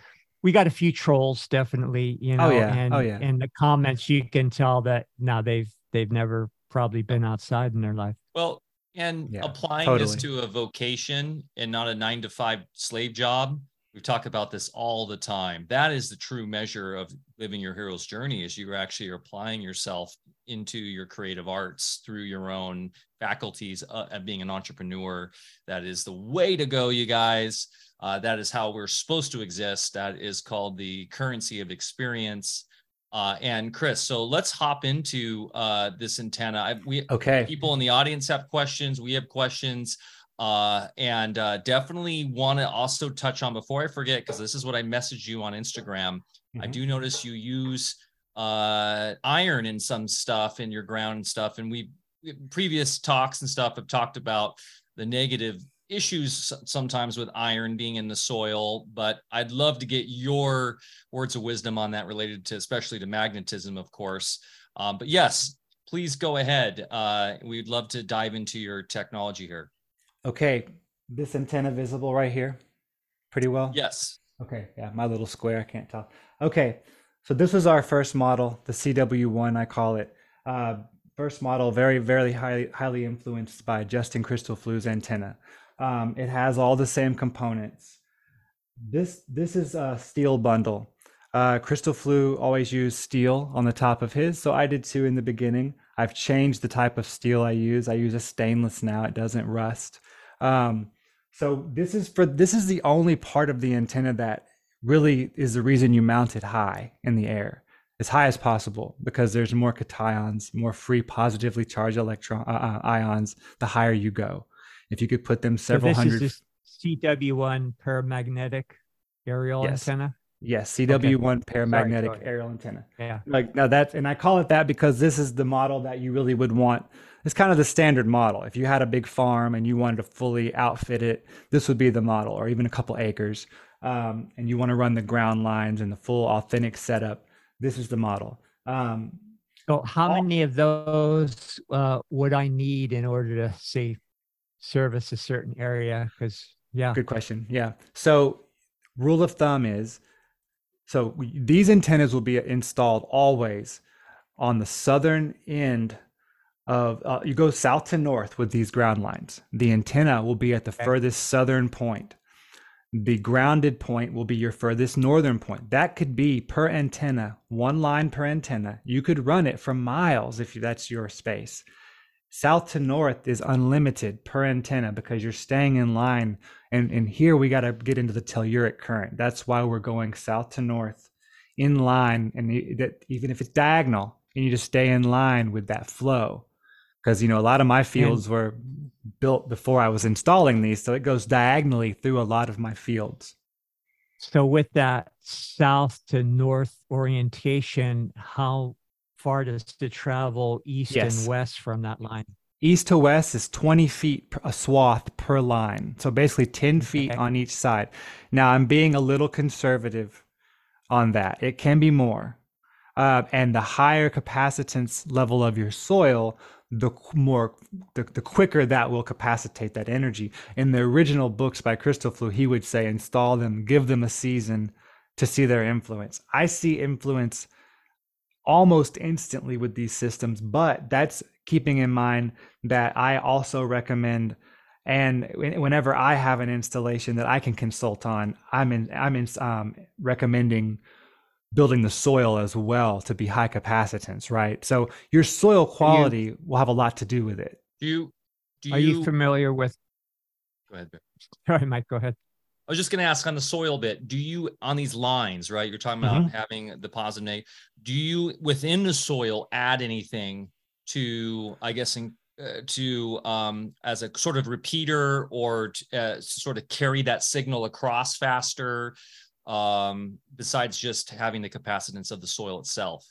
we got a few trolls definitely. You oh, know, oh, yeah. and oh, yeah. and the comments you can tell that now they've they've never probably been outside in their life. Well, and yeah, applying totally. this to a vocation and not a nine to five slave job. We talk about this all the time. That is the true measure of living your hero's journey is you actually are applying yourself into your creative arts through your own faculties uh, of being an entrepreneur. That is the way to go, you guys. Uh, that is how we're supposed to exist. That is called the currency of experience uh, and Chris. So let's hop into uh, this antenna. I, we okay. People in the audience have questions. We have questions, uh, and uh, definitely want to also touch on before I forget because this is what I messaged you on Instagram. Mm-hmm. I do notice you use uh, iron in some stuff in your ground and stuff, and we previous talks and stuff have talked about the negative issues sometimes with iron being in the soil, but I'd love to get your words of wisdom on that related to, especially to magnetism, of course. Um, but yes, please go ahead. Uh, we'd love to dive into your technology here. Okay. This antenna visible right here pretty well? Yes. Okay. Yeah. My little square. I can't tell. Okay. So this was our first model, the CW1, I call it. Uh, first model, very, very highly, highly influenced by Justin Christofleau's antenna. Um, it has all the same components. This this is a steel bundle. Uh, Crystal Flu always used steel on the top of his, so I did too in the beginning. I've changed the type of steel I use. I use a stainless now; it doesn't rust. Um, so this is for this is the only part of the antenna that really is the reason you mount it high in the air, as high as possible, because there's more cations, more free positively charged electron uh, uh ions the higher you go if you could put them several so hundred. CW1 paramagnetic aerial yes. antenna. Yes, CW1 okay. paramagnetic sorry, aerial antenna. Yeah. Like now that, and I call it that because this is the model that you really would want. It's kind of the standard model. If you had a big farm and you wanted to fully outfit it, this would be the model, or even a couple acres, um, and you want to run the ground lines and the full authentic setup. This is the model. Um, So how many of those uh, would I need in order to say service a certain area? Because yeah, Good question. Yeah. So, rule of thumb is so these antennas will be installed always on the southern end of uh, you go south to north with these ground lines. The antenna will be at the Okay. furthest southern point. The grounded point will be your furthest northern point. That could be per antenna, one line per antenna. You could run it for miles if that's your space. South to north is unlimited per antenna because you're staying in line and and here we got to get into the telluric current. That's why we're going south to north in line, and that even if it's diagonal, you need to stay in line with that flow. Because you know a lot of my fields were built before I was installing these, so it goes diagonally through a lot of my fields. So with that south to north orientation, how far does it travel east Yes. and west from that line? East to west is 20 feet a swath per line. So basically 10 feet Okay. on each side. Now I'm being a little conservative on that. It can be more. Uh, and the higher capacitance level of your soil, the more, the, the quicker that will capacitate that energy. In the original books by Crystal he would say install them, give them a season to see their influence. I see influence almost instantly with these systems, but that's keeping in mind that I also recommend and whenever I have an installation that I can consult on, I'm in I'm in um, recommending building the soil as well to be high capacitance, right? So your soil quality will have a lot to do with it. Do you do Are you familiar with? go ahead, Bear. Sorry, Mike. Go ahead. I was just going to ask on the soil bit. Do you on these lines, right? You're talking about having the positive negative. Do you within the soil add anything to, I guess, in, uh, to um, as a sort of repeater or to, uh, sort of carry that signal across faster? Um, besides just having the capacitance of the soil itself.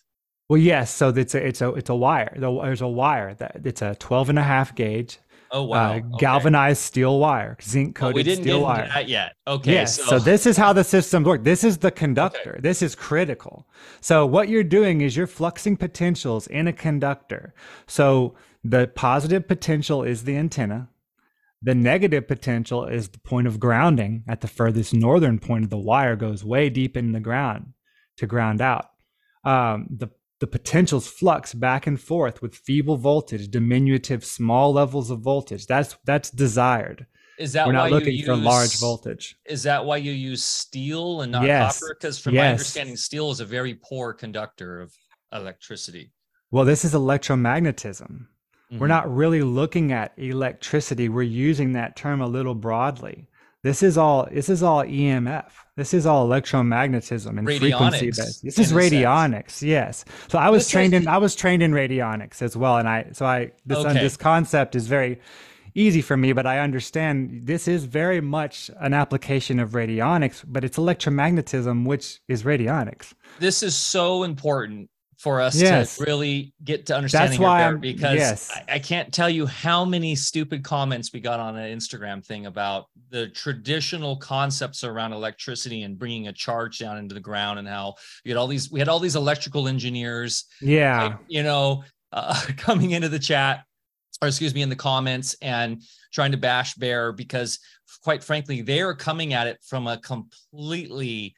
Well, yes, so it's a it's a it's a wire. There's a wire that it's a 12 and a half gauge Oh wow! uh, okay. galvanized steel wire, zinc coated But we didn't get steel into wire. that yet. Okay. yes. So. this is how the systems work. This is the conductor. This is critical. So what you're doing is you're fluxing potentials in a conductor. So the positive potential is the antenna. The negative potential is the point of grounding at the furthest northern point of the wire goes way deep in the ground to ground out. Um, the the potentials flux back and forth with feeble voltage, diminutive small levels of voltage. That's that's desired. is that We're why not looking you for large voltage. Is that why you use steel and not Yes. copper? Because from my understanding, steel is a very poor conductor of electricity. Well, this is electromagnetism. We're Mhm. not really looking at electricity. We're using that term a little broadly. This is all this is all EMF. This is all electromagnetism and frequency based. This is a sense. radionics, yes. So I was trained in I was trained in radionics as well, and I so I this Okay. this concept is very easy for me, but I understand this is very much an application of radionics, but it's electromagnetism, which is radionics. This is so important for us Yes. to really get to understanding That's why here, because yes. I, I can't tell you how many stupid comments we got on an Instagram thing about the traditional concepts around electricity and bringing a charge down into the ground and how we had all these we had all these electrical engineers Yeah. like, you know, uh, coming into the chat, or excuse me, in the comments and trying to bash Bear because, quite frankly, they are coming at it from a completely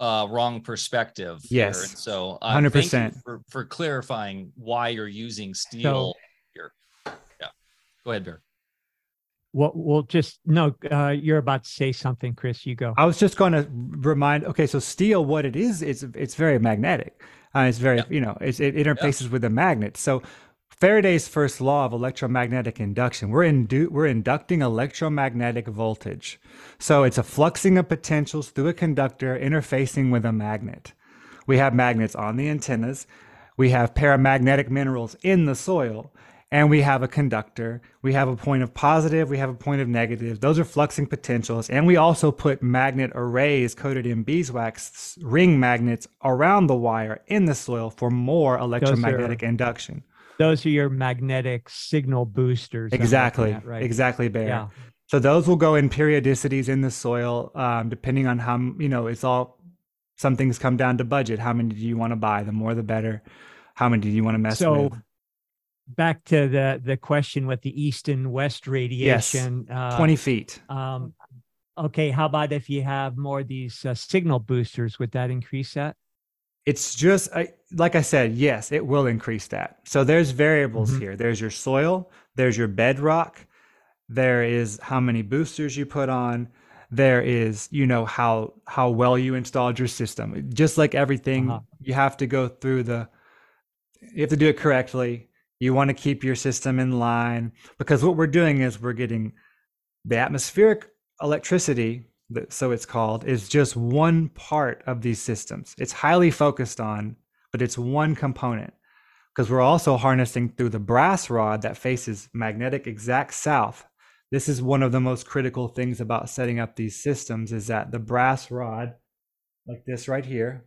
uh, wrong perspective. here. Yes. And so, uh, 100%. for, for clarifying why you're using steel here. Yeah. Go ahead, Bear. Well, we'll just no. Uh, you're about to say something, Chris. You go. I was just going to remind. Okay, so steel, what it is, it's it's very magnetic. Uh, it's very, Yeah. you know, it's, it interfaces with a magnet. So Faraday's first law of electromagnetic induction, we're indu- we're inducting electromagnetic voltage. So it's a fluxing of potentials through a conductor interfacing with a magnet. We have magnets on the antennas. We have paramagnetic minerals in the soil. And we have a conductor. We have a point of positive. We have a point of negative. Those are fluxing potentials. And we also put magnet arrays coated in beeswax ring magnets around the wire in the soil for more electromagnetic induction. Those are your magnetic signal boosters. Exactly. at, right. Exactly, Bear. Yeah. So those will go in periodicities in the soil, um, depending on how you know. It's all some things come down to budget. How many do you want to buy? The more, the better. how many do you want to mess so, with? back to the the question with the east and west radiation. Yes, 20 feet. Um, okay, how about if you have more of these uh, signal boosters? Would that increase that? It's just I, like I said, yes, it will increase that. So there's variables Mhm. here. There's your soil, there's your bedrock, there is how many boosters you put on, there is you know how how well you installed your system. Just like everything, Uh-huh. you have to go through the you have to do it correctly. You want to keep your system in line because what we're doing is we're getting the atmospheric electricity, so it's called, is just one part of these systems. It's highly focused on, but it's one component because we're also harnessing through the brass rod that faces magnetic exact south. This is one of the most critical things about setting up these systems is that the brass rod, like this right here,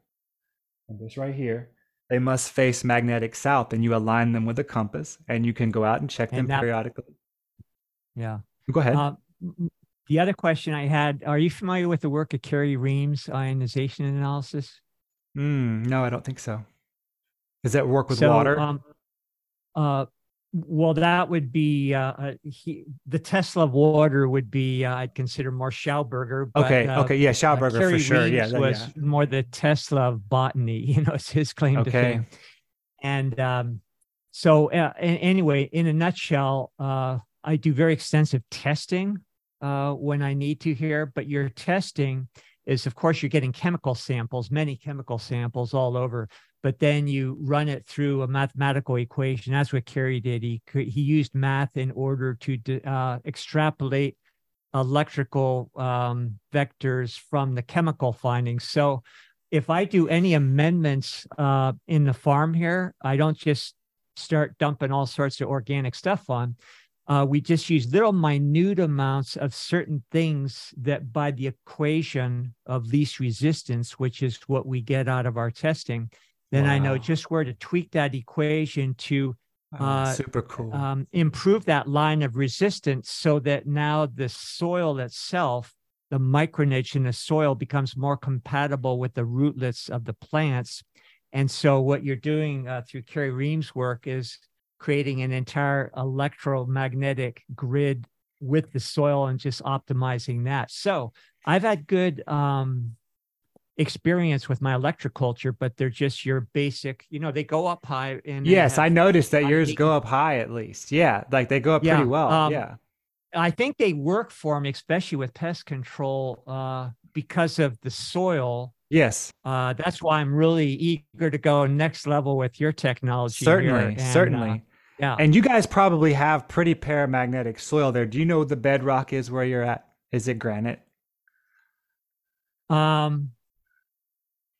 and this right here, they must face magnetic south, and you align them with a compass, and you can go out and check And them that- periodically. Yeah. Go ahead. Uh, m- the other question I had: Are you familiar with the work of Carey Reams ionization analysis? Mm, no, I don't think so. Does that work with so, water? Um, uh, well, that would be uh, uh, he, the Tesla of water would be uh, I'd consider more Schauberger. But, okay, uh, okay, yeah, uh, Schauberger for sure. Yeah, Reams that- was yeah. more the Tesla of botany. You know, it's his claim to Okay. fame. And um, so, uh, anyway, in a nutshell, uh, I do very extensive testing uh, when I need to here. But your testing is, of course, you're getting chemical samples, many chemical samples all over. But then you run it through a mathematical equation. That's what Carey did. He he used math in order to uh, extrapolate electrical um, vectors from the chemical findings. So if I do any amendments uh, in the farm here, I don't just start dumping all sorts of organic stuff on. Uh, we just use little minute amounts of certain things that by the equation of least resistance, which is what we get out of our testing, then I know just where to tweak that equation to uh, super cool. um, improve that line of resistance so that now the soil itself, the micronage in the soil becomes more compatible with the rootlets of the plants. And so what you're doing uh, through Carey Reams' work is creating an entire electromagnetic grid with the soil and just optimizing that. So I've had good um, experience with my electroculture, but they're just your basic, you know, they go up high and yes, I noticed that yours go up high at least. Yeah, like they go up Yeah, pretty well. um, yeah. I think they work for me, especially with pest control, uh, because of the soil. Yes, Uh, that's why I'm really eager to go next level with your technology. certainly, And, uh, certainly. yeah. And you guys probably have pretty paramagnetic soil there. Do you know what the bedrock is where you're at? Is it granite? um,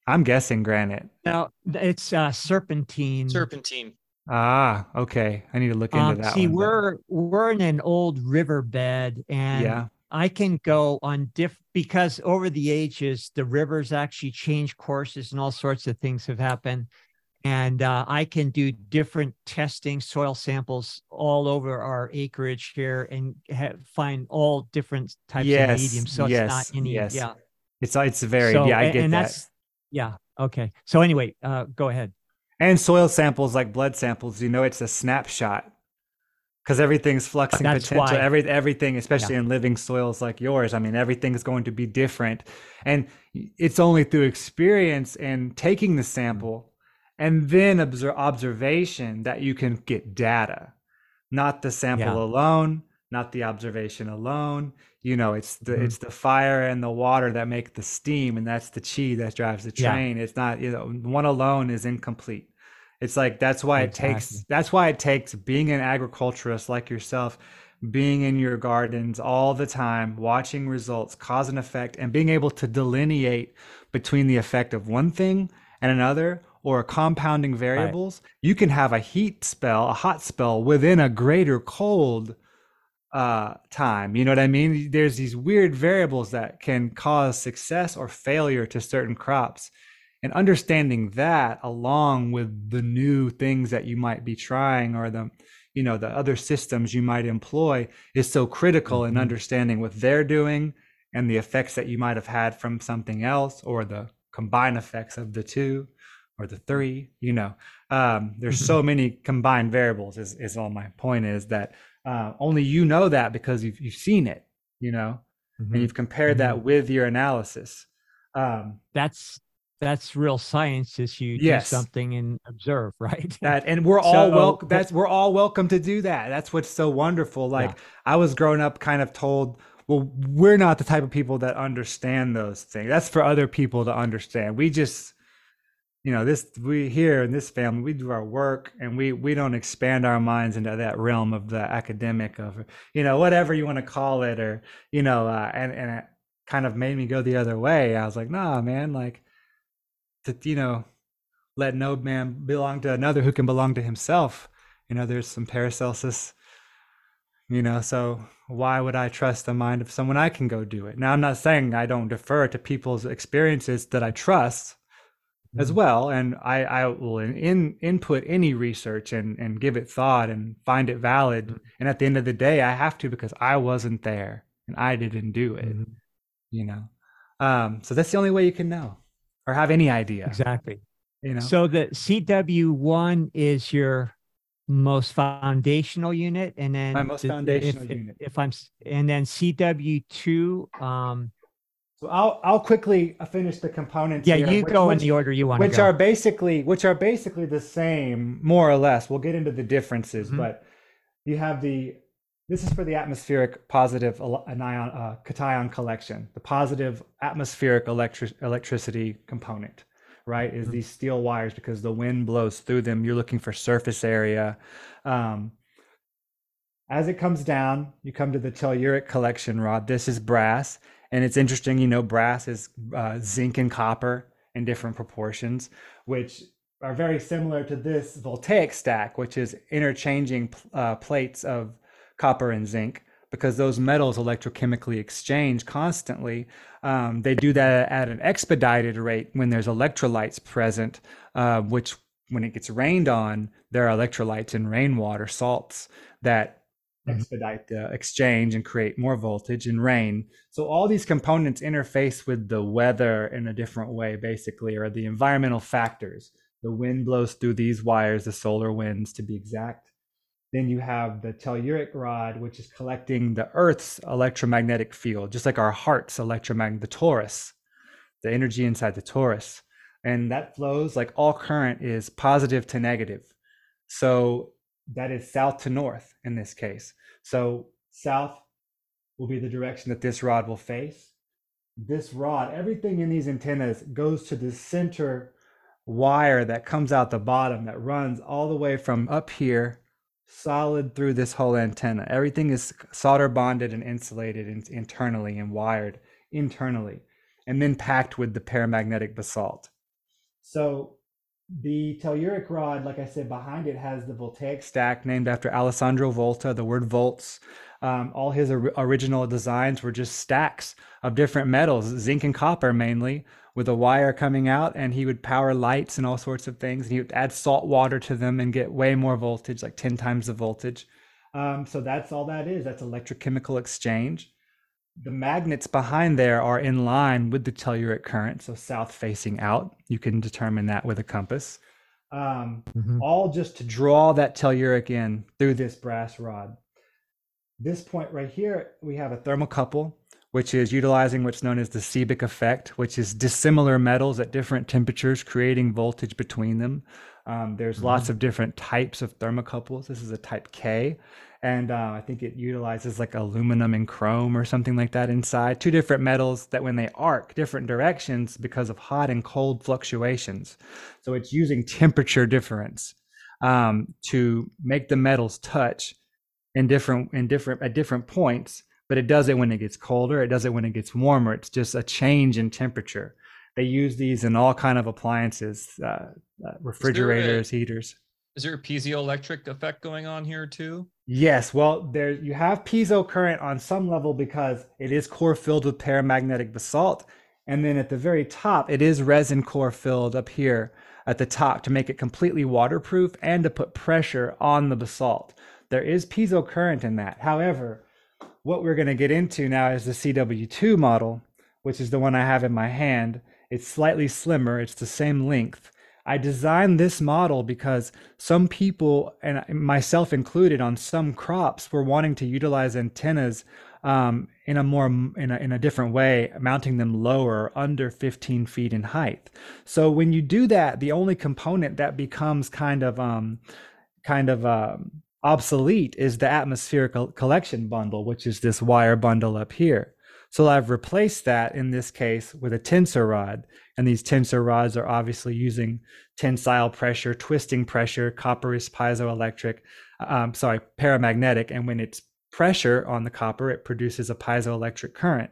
I'm guessing granite. no, it's uh, serpentine. Serpentine. Ah, okay. I need to look into Um, that see, one. we're we're in an old riverbed, and yeah, I can go on diff because over the ages the rivers actually change courses and all sorts of things have happened. And uh, I can do different testing, soil samples all over our acreage here, and find all different types Yes, of mediums. So yes, it's not any, yes. yeah. it's it's very So, yeah. I get and that. that's yeah. Okay. So anyway, uh, go ahead. And soil samples like blood samples, you know, it's a snapshot because everything's fluxing That's potential. why- Every everything, especially in living soils like yours, I mean, everything's going to be different, and it's only through experience and taking the sample and then obser- observation that you can get data, not the sample Yeah. alone, not the observation alone. You know, it's the Mhm. it's the fire and the water that make the steam, and that's the chi that drives the Yeah. train. It's not you know one alone is incomplete. It's like that's why it takes that's why it takes being an agriculturist like yourself, being in your gardens all the time, watching results, cause and effect, and being able to delineate between the effect of one thing and another or compounding variables. You can have a heat spell, a hot spell within a greater cold uh time. You know what i mean? There's these weird variables that can cause success or failure to certain crops and understanding that along with the new things that you might be trying or the you know the other systems you might employ is so critical in Mhm. understanding what they're doing and the effects that you might have had from something else or the combined effects of the two or the three, you know. Um, there's so many combined variables is, is all my point is that uh, only you know that because you've, you've seen it, you know, Mhm. and you've compared that with your analysis. Um, That's that's real science. Is you Yes. do something and observe, right? that and we're all So, welcome that's we're all welcome to do that that's what's so wonderful like Yeah. i was growing up kind of told well we're not the type of people that understand those things that's for other people to understand we just you know this we here in this family we do our work and we we don't expand our minds into that realm of the academic of you know whatever you want to call it or you know uh, and and it kind of made me go the other way i was like nah man like to you know let no man belong to another who can belong to himself. You know, there's some Paracelsus, you know, so why would I trust the mind of someone I can go do it? Now, I'm not saying I don't defer to people's experiences that I trust as Mhm. well. And I, I will in, in, input any research and, and give it thought and find it valid. Mhm. And at the end of the day, I have to because I wasn't there and I didn't do it, Mhm. you know. Um, so that's the only way you can know or have any idea, Exactly. you know. So the CW1 is your most foundational unit, and then My most foundational if, if- unit. If I'm, and then CW2. Um, So I'll I'll quickly uh, finish the components. yeah, here, you which- go in the order you want to which go. are basically which are basically the same, more or less. We'll get into the differences, Mhm. but you have the this is for the atmospheric positive anion uh, cation collection, the positive atmospheric electric electricity component, right? Is Mhm. these steel wires because the wind blows through them. You're looking for surface area. Um, as it comes down, you come to the telluric collection rod. This is brass, and it's interesting. You know, brass is uh, zinc and copper in different proportions, which are very similar to this voltaic stack, which is interchanging uh, plates of copper and zinc because those metals electrochemically exchange constantly. Um, they do that at an expedited rate when there's electrolytes present, uh, which when it gets rained on, there are electrolytes in rainwater, salts that Mhm. expedite the exchange and create more voltage and rain. So all these components interface with the weather in a different way, basically, or the environmental factors. The wind blows through these wires, the solar winds to be exact. Then you have the telluric rod, which is collecting the Earth's electromagnetic field, just like our heart's electromagnetic, the torus, the energy inside the torus. And that flows like all current is positive to negative. So that is south to north in this case. So south will be the direction that this rod will face. This rod, everything in these antennas goes to the center wire that comes out the bottom that runs all the way from up here solid through this whole antenna. Everything is solder bonded and insulated in- internally and wired internally and then packed with the paramagnetic basalt. So the telluric rod, like I said, behind it has the voltaic stack named after Alessandro Volta, the word volts. Um, all his or- original designs were just stacks of different metals, zinc and copper mainly, with a wire coming out, and he would power lights and all sorts of things. And he would add salt water to them and get way more voltage, like 10 times the voltage. Um, so that's all that is. That's electrochemical exchange. The magnets behind there are in line with the telluric current, so south facing out. You can determine that with a compass. Um, Mhm. all just to draw that telluric in through this brass rod. This point right here, we have a thermocouple, which is utilizing what's known as the Seebeck effect, which is dissimilar metals at different temperatures, creating voltage between them. Um, there's lots of different types of thermocouples. This is a type K, and uh, I think it utilizes like aluminum and chrome or something like that inside. Two different metals that, when they arc different directions because of hot and cold fluctuations, so it's using temperature difference um, to make the metals touch in different in different at different points but it does it when it gets colder it does it when it gets warmer it's just a change in temperature. They use these in all kind of appliances uh, uh, refrigerators heaters. Is there a piezoelectric effect going on here too? yes well there you have piezo current on some level because it is core filled with paramagnetic basalt and then at the very top it is resin core filled up here at the top to make it completely waterproof and to put pressure on the basalt. There is piezo current in that. However what we're going to get into now is the CW2 model, which is the one I have in my hand. It's slightly slimmer, it's the same length, I designed this model because some people, and myself included, on some crops were wanting to utilize antennas um, in a more in a, in a different way, mounting them lower, under 15 feet in height. So when you do that, the only component that becomes kind of um, kind of um, obsolete is the atmospheric collection bundle, which is this wire bundle up here. So I've replaced that in this case with a tensor rod. And these tensor rods are obviously using tensile pressure, twisting pressure, copper is piezoelectric, um, sorry, paramagnetic. And when it's pressure on the copper, it produces a piezoelectric current.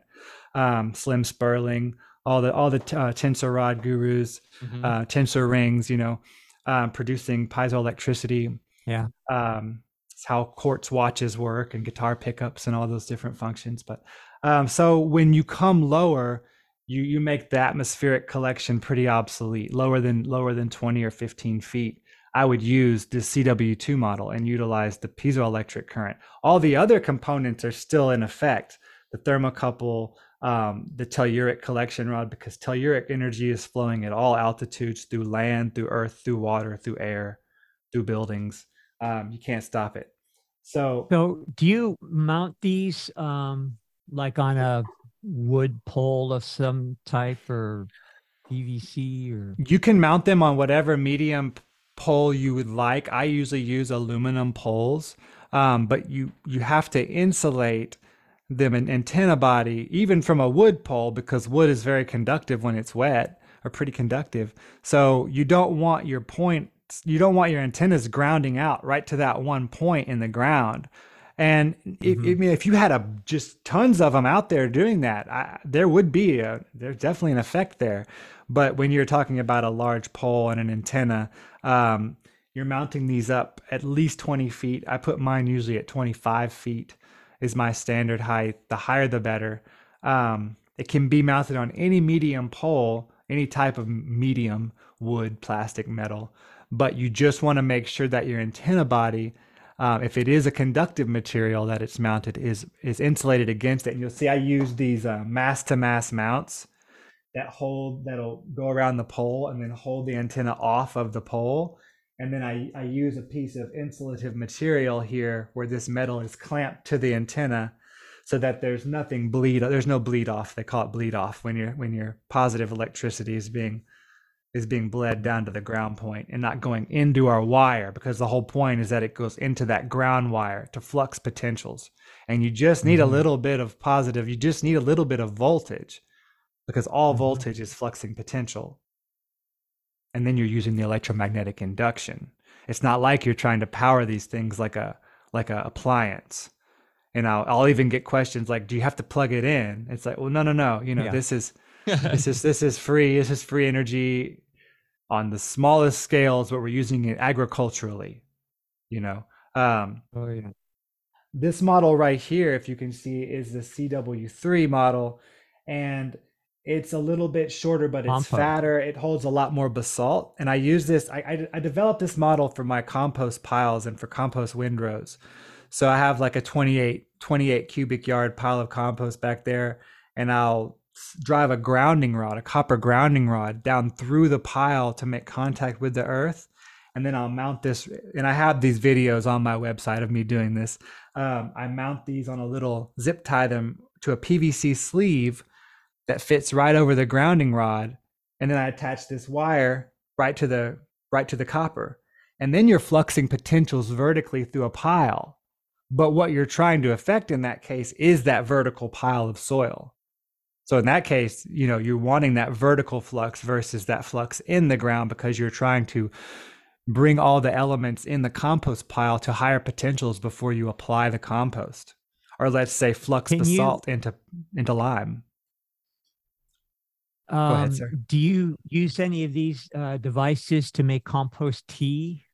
Um, Slim Sperling, all the all the uh, tensor rod gurus, mm-hmm. uh, tensor rings, you know, um, producing piezoelectricity. Yeah. Um, how quartz watches work and guitar pickups and all those different functions. But um, so when you come lower, you you make the atmospheric collection pretty obsolete, lower than lower than 20 or 15 feet. I would use the CW2 model and utilize the piezoelectric current. All the other components are still in effect. The thermocouple, um, the telluric collection rod, because telluric energy is flowing at all altitudes through land, through earth, through water, through air, through buildings. Um, you can't stop it. So, so do you mount these um, like on a wood pole of some type or PVC or you can mount them on whatever medium pole you would like. I usually use aluminum poles, um, but you you have to insulate them an antenna body even from a wood pole because wood is very conductive when it's wet or pretty conductive. So you don't want your point you don't want your antennas grounding out right to that one point in the ground and mm-hmm. if, I mean, if you had a just tons of them out there doing that, I, there would be a there's definitely an effect there. But when you're talking about a large pole and an antenna, um, you're mounting these up at least 20 feet. I put mine usually at 25 feet is my standard height. The higher, the better. Um, it can be mounted on any medium pole, any type of medium wood, plastic, metal. But you just want to make sure that your antenna body um, if it is a conductive material that it's mounted is is insulated against it. And you'll see I use these mass to mass mounts that hold that'll go around the pole and then hold the antenna off of the pole. And then I, I use a piece of insulative material here where this metal is clamped to the antenna so that there's nothing bleed there's no bleed off they call it bleed off when your when your positive electricity is being is being bled down to the ground point and not going into our wire because the whole point is that it goes into that ground wire to flux potentials. And you just need mm-hmm. a little bit of positive, you just need a little bit of voltage because all mm-hmm. voltage is fluxing potential. And then you're using the electromagnetic induction. It's not like you're trying to power these things like a like a appliance. And I'll I'll even get questions like, do you have to plug it in? It's like, well, no, no, no. You know, yeah. this is this is this is free. This is free energy on the smallest scales, but we're using it agriculturally, you know. Um, oh yeah. This model right here, if you can see, is the CW3 model, and it's a little bit shorter, but it's compost. fatter. It holds a lot more basalt, and I use this. I, I I developed this model for my compost piles and for compost windrows. So I have like a 28 28 cubic yard pile of compost back there, and I'll drive a grounding rod, a copper grounding rod down through the pile to make contact with the earth. And then I'll mount this, and I have these videos on my website of me doing this. Um, I mount these on a little zip tie them to a PVC sleeve that fits right over the grounding rod, and then I attach this wire right to the right to the copper. And then you're fluxing potentials vertically through a pile. But what you're trying to affect in that case is that vertical pile of soil. So in that case, you know, you're wanting that vertical flux versus that flux in the ground because you're trying to bring all the elements in the compost pile to higher potentials before you apply the compost. Or let's say flux Can basalt you, into into lime. Um, Go ahead, um, sir. Do you use any of these uh, devices to make compost tea?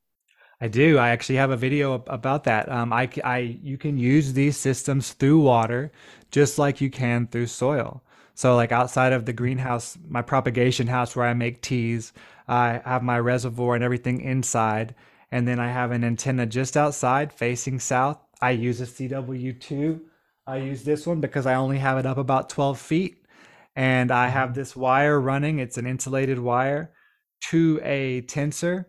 I do. I actually have a video about that. Um, I, I, you can use these systems through water, just like you can through soil. So like outside of the greenhouse, my propagation house where I make teas, I have my reservoir and everything inside. And then I have an antenna just outside facing south. I use a CW2. I use this one because I only have it up about 12 feet. And I have mm-hmm. this wire running. It's an insulated wire to a tensor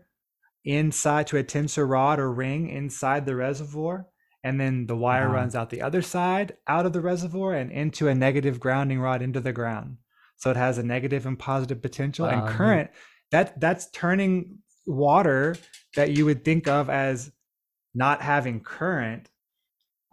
inside to a tensor rod or ring inside the reservoir and then the wire Wow. runs out the other side out of the reservoir and into a negative grounding rod into the ground. So it has a negative and positive potential Wow, and current that that's turning water that you would think of as not having current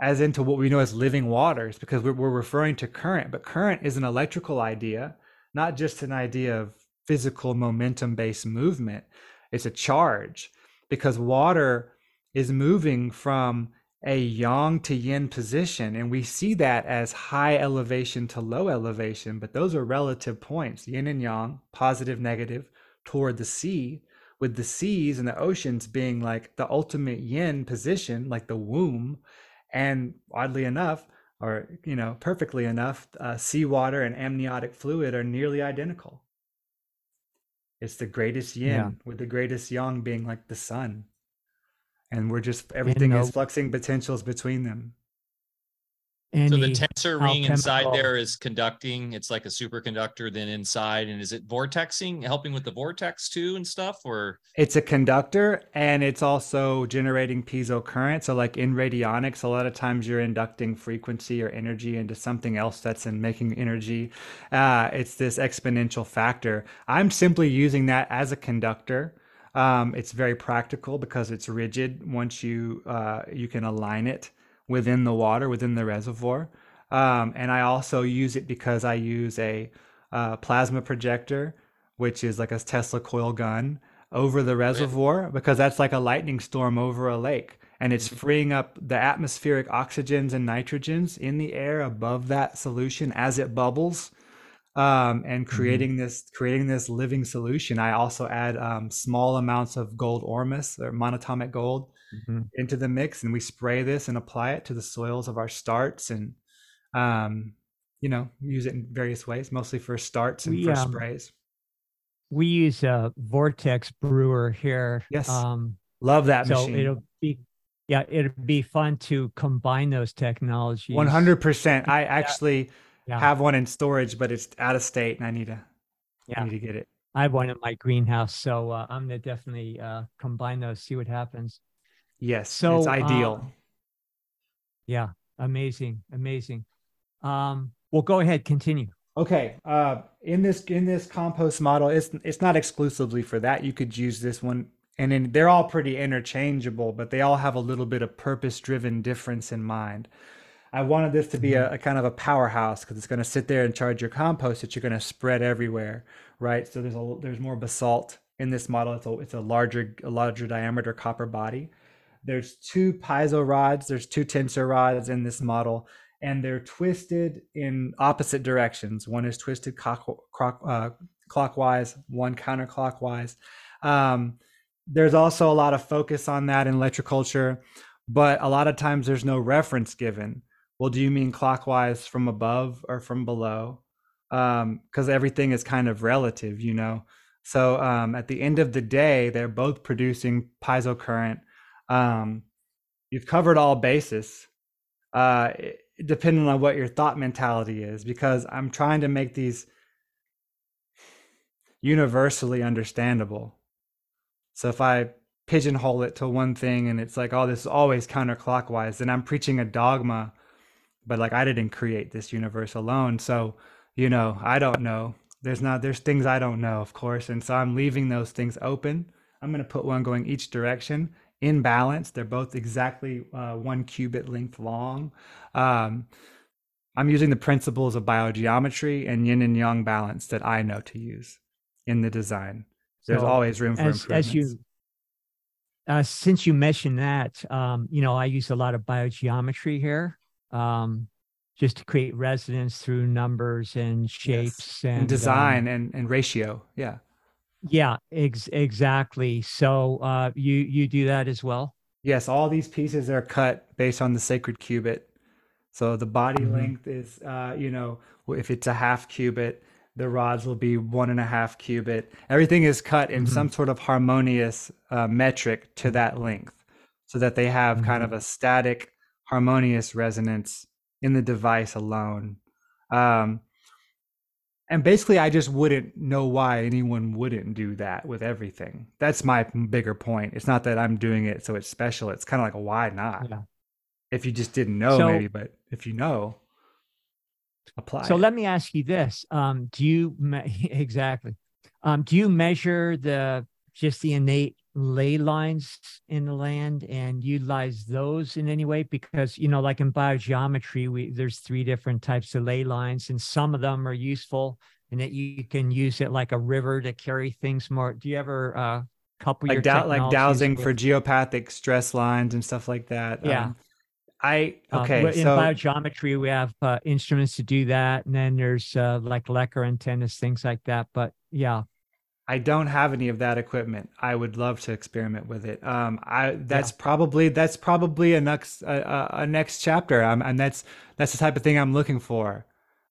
as into what we know as living waters because we're, we're referring to current. But current is an electrical idea not just an idea of physical momentum based movement. It's a charge because water is moving from a yang to yin position and we see that as high elevation to low elevation but those are relative points yin and yang positive negative toward the sea with the seas and the oceans being like the ultimate yin position like the womb and oddly enough or you know perfectly enough uh, seawater and amniotic fluid are nearly identical it's the greatest yin Yeah. with the greatest yang being like the sun and we're just everything is fluxing potentials between them So the tensor ring inside there is conducting. It's like a superconductor then inside. And is it vortexing, helping with the vortex too and stuff? Or it's a conductor and it's also generating piezo current so like in radionics a lot of times you're inducting frequency or energy into something else that's in making energy uh, it's this exponential factor i'm simply using that as a conductor um, it's very practical because it's rigid once you uh, you can align it within the water within the reservoir. Um, and i also use it because i use a uh, plasma projector which is like a tesla coil gun over the reservoir because that's like a lightning storm over a lake. And it's freeing up the atmospheric oxygens and nitrogens in the air above that solution as it bubbles um, and creating this creating this living solution i also add um, small amounts of gold ormus or monatomic gold Mhm. into the mix and we spray this and apply it to the soils of our starts and um, you know use it in various ways mostly for starts and We, for um, sprays we use a vortex brewer here. Yes. Um, love that so machine it'll be, yeah, it'll be fun to combine those technologies. 100% i actually Yeah. Have one in storage but it's out of state and i need to I Yeah. need to get it I have one in my greenhouse, so uh, I'm gonna definitely uh, combine those, see what happens. yes So, it's ideal um, Yeah, amazing, amazing. Um, well, go ahead, continue. Okay. Uh, in this in this compost model, it's it's not exclusively for that. You could use this one, and then they're all pretty interchangeable, but they all have a little bit of purpose-driven difference in mind. I wanted this to be a, a kind of a powerhouse because it's going to sit there and charge your compost that you're going to spread everywhere, right? So there's a there's more basalt in this model. It's a it's a larger a larger diameter copper body. There's two piezo rods. There's two tensor rods in this model, and they're twisted in opposite directions. One is twisted cock, croc, uh, clockwise, one counterclockwise. Um, there's also a lot of focus on that in electroculture, but a lot of times there's no reference given. Well, do you mean clockwise from above or from below? Because everything is kind of relative, you know. So um, at the end of the day, they're both producing piezo current. Um, you've covered all bases. Uh, depending on what your thought mentality is because i'm trying to make these universally understandable so if i pigeonhole it to one thing and it's like oh this is always counterclockwise then i'm preaching a dogma but like i didn't create this universe alone so you know i don't know. There's not there's things i don't know of course and so i'm leaving those things open. I'm going to put one going each direction in balance. They're both exactly uh, one cubit length long. Um, I'm using the principles of biogeometry and yin and yang balance that I know to use in the design. There's So, always room for as improvements. as you uh, since you mentioned that, um, you know, I use a lot of biogeometry here, um, just to create resonance through numbers and shapes and, and um, design and, and ratio. Yeah. yeah, ex- exactly. So uh, you you do that as well. Yes, all these pieces are cut based on the sacred cubit. So the body Mhm. length is, uh, you know, if it's a half cubit, the rods will be one and a half cubit. Everything is cut in Mhm. some sort of harmonious uh, metric to that length so that they have kind of a static, harmonious resonance in the device alone. Um, and basically i just wouldn't know why anyone wouldn't do that with everything that's my bigger point it's not that i'm doing it so it's special it's kind of like why not yeah. if you just didn't know so, maybe but if you know apply so it. let me ask you this um, do you exactly um, do you measure the just the innate ley lines in the land and utilize those in any way because you know like in biogeometry we there's three different types of ley lines and some of them are useful and that you can use it like a river to carry things more do you ever uh couple like like dowsing with... for geopathic stress lines and stuff like that yeah um, I uh, okay. Uh, in so, biogeometry, we have uh, instruments to do that, and then there's uh, like Lecher antennas, things like that. But yeah, I don't have any of that equipment. I would love to experiment with it. Um, I that's yeah. probably that's probably a next a, a next chapter. Um, and that's that's the type of thing I'm looking for,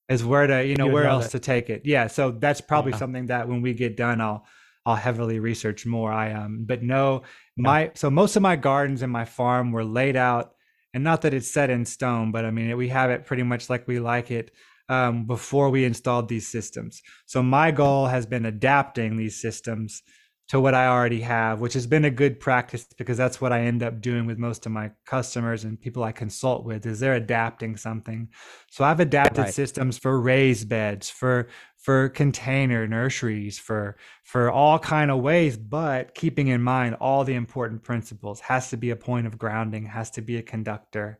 is where to you know you where else it. to take it. Yeah, so that's probably yeah. something that when we get done, I'll I'll heavily research more. I um, but no, my yeah. so most of my gardens and my farm were laid out, and not that it's set in stone, but I mean we have it pretty much like we like it um, before we installed these systems. So my goal has been adapting these systems to what I already have, which has been a good practice because that's what I end up doing with most of my customers and people I consult with is they're adapting something. So I've adapted right. systems for raised beds, for for container nurseries, for for all kind of ways, but keeping in mind all the important principles. Has to be a point of grounding, has to be a conductor,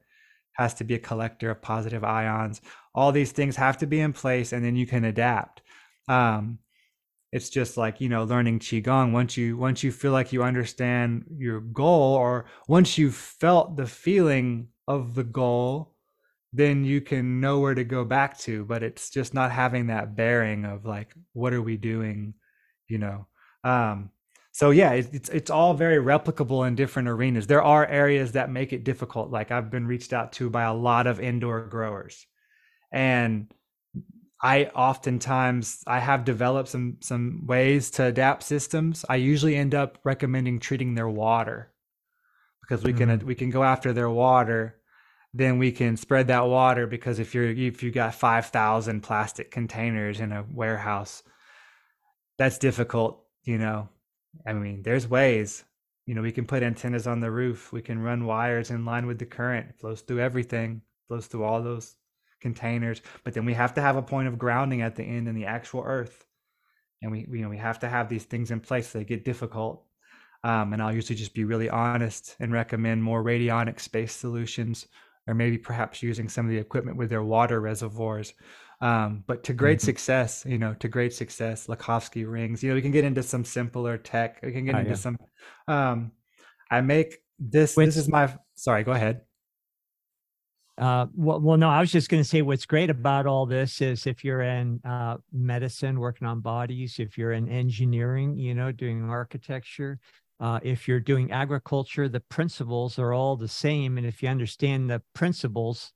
has to be a collector of positive ions all these things have to be in place and then you can adapt. Um, it's just like you know learning qigong. Once you once you feel like you understand your goal or once you've felt the feeling of the goal then you can know where to go back to. But it's just not having that bearing of like what are we doing you know? Um so yeah it's it's all very replicable in different arenas. There are areas that make it difficult. Like i've been reached out to by a lot of indoor growers and I oftentimes I have developed some some ways to adapt systems. I usually end up recommending treating their water because we mm-hmm. can we can go after their water then we can spread that water because if you're if you got 5000 plastic containers in a warehouse that's difficult you know i mean there's ways you know we can put antennas on the roof we can run wires in line with the current it flows through everything flows through all those containers, but then we have to have a point of grounding at the end in the actual earth. And we, you know, we have to have these things in place. So they get difficult. Um, and I'll usually just be really honest and recommend more radionic space solutions, or maybe perhaps using some of the equipment with their water reservoirs. Um, but to great mm-hmm. success, you know, to great success, Lakhovsky rings. You know, we can get into some simpler tech. We can get oh, into yeah. some. Um, I make this. Which, this is my. Sorry, go ahead. Uh, well, well, no, I was just going to say what's great about all this is if you're in uh, medicine, working on bodies, if you're in engineering, you know, doing architecture, uh, if you're doing agriculture, the principles are all the same. And if you understand the principles,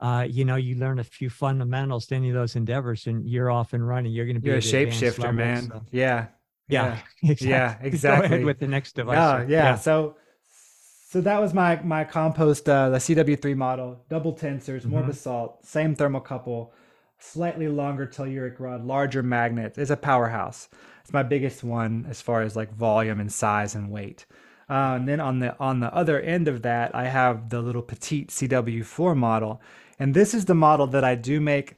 uh, you know, you learn a few fundamentals to any of those endeavors and you're off and running. You're going to be you're a shapeshifter, man. So. Yeah. Yeah. Yeah. Exactly. Yeah. Exactly. Go ahead with the next device. Yeah. yeah. So, so that was my my compost, uh, the CW3 model, double tensors, mm-hmm. more basalt, same thermocouple, slightly longer telluric rod, larger magnet. It's a powerhouse. It's my biggest one as far as like volume and size and weight. Uh, and then on the on the other end of that, I have the little petite CW4 model, and this is the model that I do make.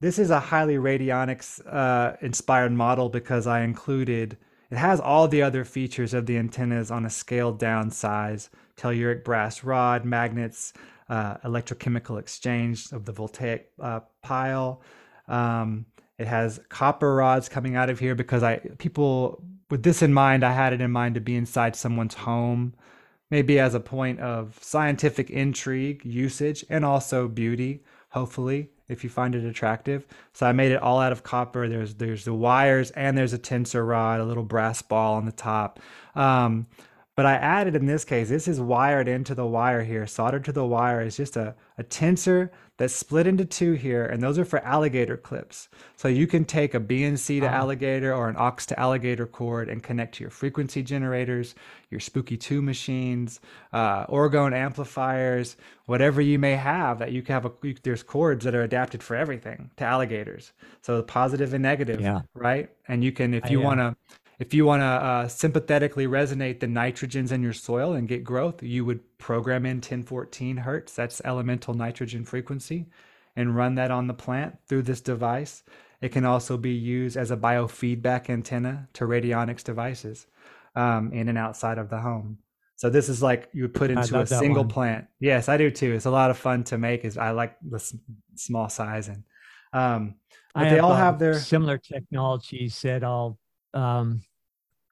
This is a highly radionics uh, inspired model because I included it has all the other features of the antennas on a scaled down size telluric brass rod, magnets, uh, electrochemical exchange of the voltaic uh, pile. Um, it has copper rods coming out of here because I people with this in mind, I had it in mind to be inside someone's home, maybe as a point of scientific intrigue, usage, and also beauty. Hopefully, if you find it attractive. So I made it all out of copper. There's there's the wires and there's a tensor rod, a little brass ball on the top. Um, But I added in this case, this is wired into the wire here, soldered to the wire is just a, a tensor that's split into two here, and those are for alligator clips. So you can take a BNC to Ah. alligator or an aux to alligator cord and connect to your frequency generators, your Spooky 2 machines, uh, orgone amplifiers, whatever you may have that you can have. A, you, there's cords that are adapted for everything to alligators. So the positive and negative, Yeah. right? And you can, if you uh, want to, if you want to uh, sympathetically resonate the nitrogens in your soil and get growth, you would program in 1014 hertz. That's elemental nitrogen frequency, and run that on the plant through this device. It can also be used as a biofeedback antenna to radionics devices um, in and outside of the home. So this is like you would put into a single one. plant. Yes, I do too. It's a lot of fun to make. Is I like the s- small size and um, but I they all uh, have their similar technologies that I'll um,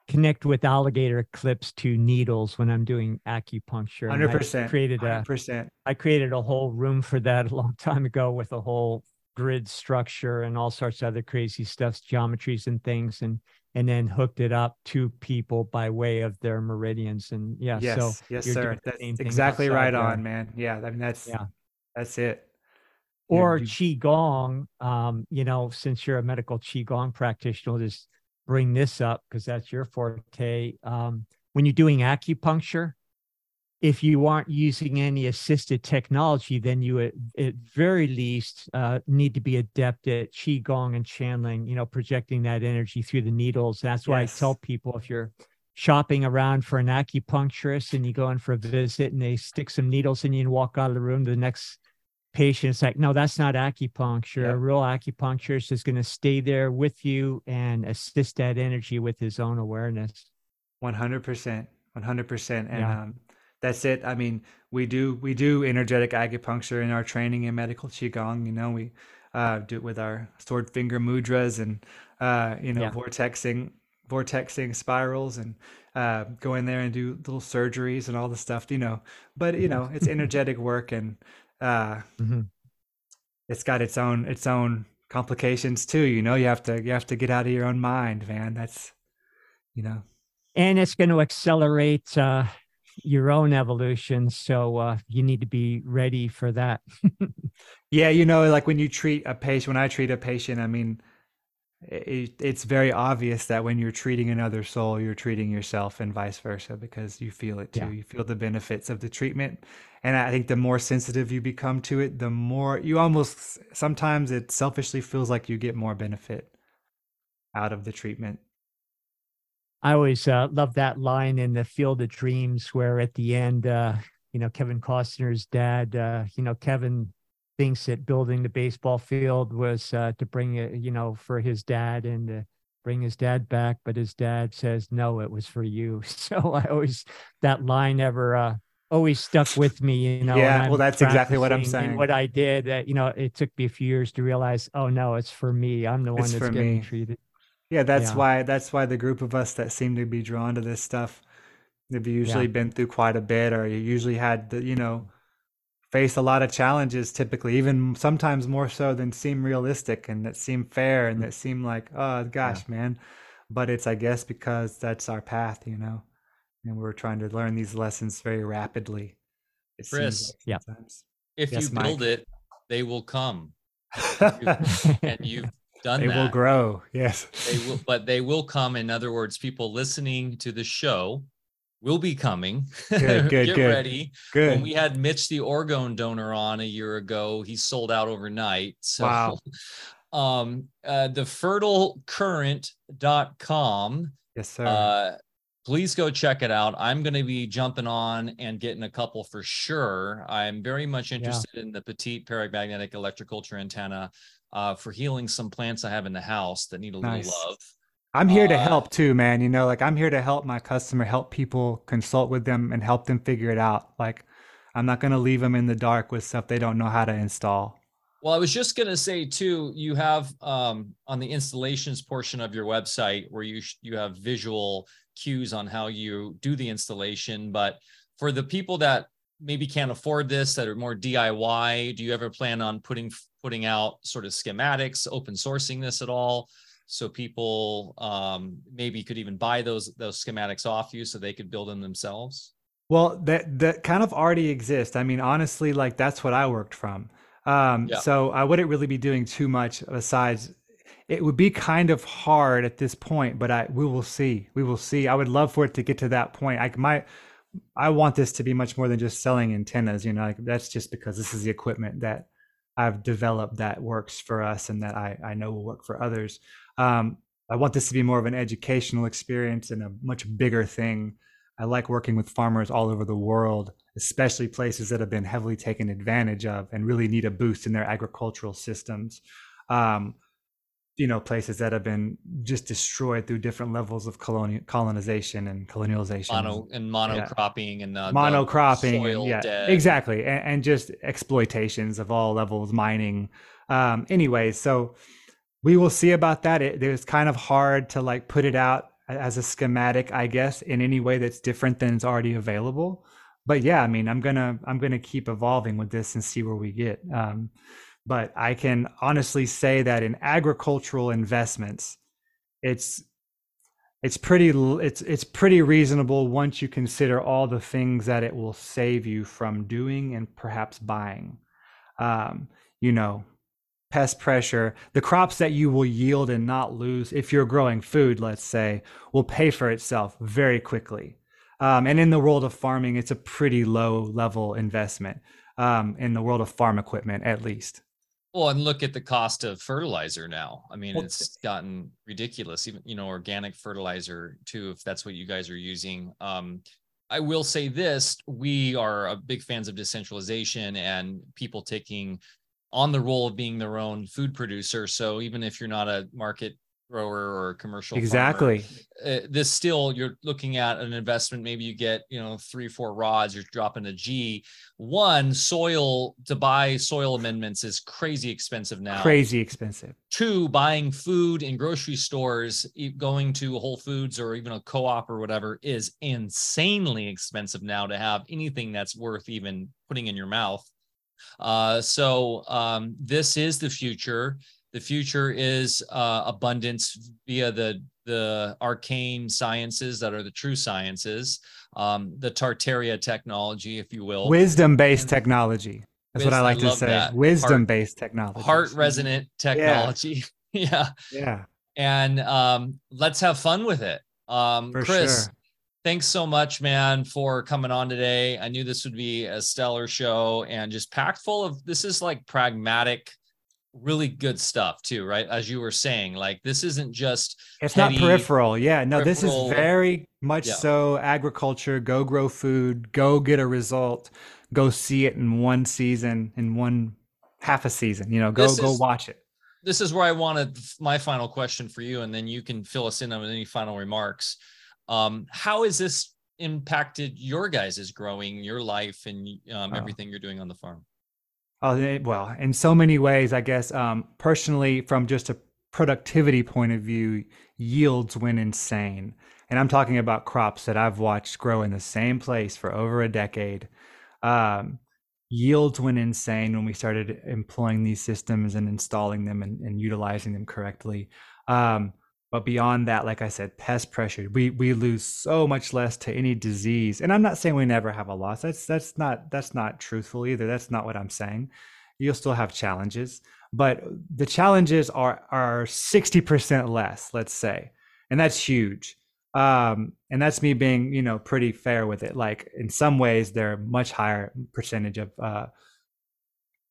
connect with alligator clips to needles when I'm doing acupuncture. hundred percent created a percent. I created a whole room for that a long time ago with a whole grid structure and all sorts of other crazy stuff, geometries and things, and and then hooked it up to people by way of their meridians. And yeah, Yes, so yes, sir. That's exactly right there. on, man. Yeah, I mean that's Yeah. that's it. Or you- qigong um you know since you're a medical qigong practitioner just bring this up because that's your forte um when you're doing acupuncture if you aren't using any assisted technology then you at, at very least uh, need to be adept at qigong and channeling you know projecting that energy through the needles that's why Yes. i tell people if you're shopping around for an acupuncturist and you go in for a visit and they stick some needles in you and walk out of the room to the next patient it's like no that's not acupuncture Yeah. a real acupuncturist is going to stay there with you and assist that energy with his own awareness One hundred percent, one hundred percent, and Yeah. um, that's it. I mean, we do we do energetic acupuncture in our training in medical qigong. You know, we uh, do it with our sword finger mudras and uh, you know Yeah. vortexing vortexing spirals and uh, go in there and do little surgeries and all the stuff. You know, but you know it's energetic work and uh, Mhm. it's got its own its own complications too. You know, you have to you have to get out of your own mind, man. That's you know. and it's going to accelerate uh, your own evolution so uh, you need to be ready for that Yeah, you know, like when you treat a patient, when I treat a patient, I mean, it, it's very obvious that when you're treating another soul, you're treating yourself and vice versa because you feel it too. Yeah. You feel the benefits of the treatment. And I think the more sensitive you become to it, the more you almost sometimes it selfishly feels like you get more benefit out of the treatment. I always uh, love that line in the Field of Dreams where at the end, uh, you know, Kevin Costner's dad, uh, you know, Kevin thinks that building the baseball field was uh, to bring it, you know, for his dad and to bring his dad back, but his dad says no, it was for you. So I always that line ever uh, always stuck with me. You know, Yeah, well, that's exactly what I'm saying. What I did, that you know, it took me a few years to realize, oh no, it's for me. I'm the one It's that's getting me. treated. Yeah, that's Yeah. why that's why the group of us that seem to be drawn to this stuff have usually been through quite a bit or you usually had the, you know, face a lot of challenges typically, even sometimes more so than seem realistic and that seem fair and that seem like, oh gosh, man. But it's I guess because that's our path, you know. And we're trying to learn these lessons very rapidly. It Chris. seems Yeah. like. If Yes, you Mike. build it, they will come. And you've done they that. will grow. Yes. They will, but they will come. In other words, people listening to the show will be coming. Good, good, Get good. ready. Good. When we had Mitch the orgone donor on a year ago, he sold out overnight. So Wow. um uh the fertilecurrent.com yes, sir. uh please go check it out i'm going to be jumping on and getting a couple for sure i'm very much interested in the petite paramagnetic electroculture antenna uh, for healing some plants i have in the house that need a Nice. little love I'm here to Uh, help too, man. You know, like I'm here to help my customer, help people, consult with them, and help them figure it out. Like, I'm not going to leave them in the dark with stuff they don't know how to install. Well, I was just going to say too, you have um, on the installations portion of your website where you you have visual cues on how you do the installation. But for the people that maybe can't afford this, that are more DIY, do you ever plan on putting putting out sort of schematics, open sourcing this at all, so people um, maybe could even buy those those schematics off you so they could build them themselves? Well that that kind of already exists. I mean honestly like that's what i worked from. Um, yeah. so i wouldn't really be doing too much besides it would be kind of hard at this point but i we will see. We will see. I would love for it to get to that point. I might i want this to be much more than just selling antennas you know like that's just because this is the equipment that I've developed that works for us and that I, I know will work for others. Um, I want this to be more of an educational experience and a much bigger thing. I like working with farmers all over the world, especially places that have been heavily taken advantage of and really need a boost in their agricultural systems. Um, you know places that have been just destroyed through different levels of colonial colonization and colonialization Mono, and monocropping yeah. and uh, monocropping and, yeah dead. exactly and, and, just exploitations of all levels mining um anyways so we will see about that. It, it's kind of hard to like put it out as a schematic i guess in any way that's different than it's already available. But yeah i mean i'm gonna i'm gonna keep evolving with this and see where we get. Um but I can honestly say that in agricultural investments, it's it's pretty it's it's pretty reasonable once you consider all the things that it will save you from doing and perhaps buying. Um, you know, pest pressure, the crops that you will yield and not lose if you're growing food, let's say, will pay for itself very quickly. Um, and in the world of farming, it's a pretty low level investment um, in the world of farm equipment, at least. Well, and look at the cost of fertilizer now. I mean, it's gotten ridiculous. Even you know, organic fertilizer too, if that's what you guys are using. Um, I will say this: we are a big fans of decentralization and people taking on the role of being their own food producer. So even if you're not a market grower or commercial exactly. farmer, uh, this still you're looking at an investment. Maybe you get you know three four rods you're dropping a g. One soil to buy soil amendments is crazy expensive now. Crazy expensive. Two buying food in grocery stores going to whole foods or even a co-op or whatever is insanely expensive now to have anything that's worth even putting in your mouth uh, so um, this is the future the future is uh, abundance via the the arcane sciences that are the true sciences, um, the Tartaria technology, if you will. Wisdom based technology. That's what I like I to say. Wisdom based technology. Heart resonant technology. Yeah. yeah. Yeah. And um, let's have fun with it. Um, For Chris, sure. Thanks so much, man, for coming on today. I knew this would be a stellar show and just packed full of this is like pragmatic really good stuff too, right? As you were saying, like this isn't just it's not peripheral. Yeah, no, this is very much yeah. so agriculture. Go grow food. Go get a result. Go see it in one season, in one half a season. You know, go this go is, watch it. This is where I wanted my final question for you, and then you can fill us in on any final remarks. Um, how has this impacted your guys' growing, your life, and um, oh. everything you're doing on the farm? Uh, well, in so many ways, I guess um, personally, from just a productivity point of view, yields went insane. And I'm talking about crops that I've watched grow in the same place for over a decade. Um, yields went insane when we started employing these systems and installing them and, and utilizing them correctly. Um, but beyond that, like I said, pest pressure, we we lose so much less to any disease. And I'm not saying we never have a loss. That's that's not that's not truthful either. That's not what I'm saying. You'll still have challenges, but the challenges are are 60% less, let's say. And that's huge. Um, and that's me being, you know, pretty fair with it. Like in some ways, they're much higher percentage of uh,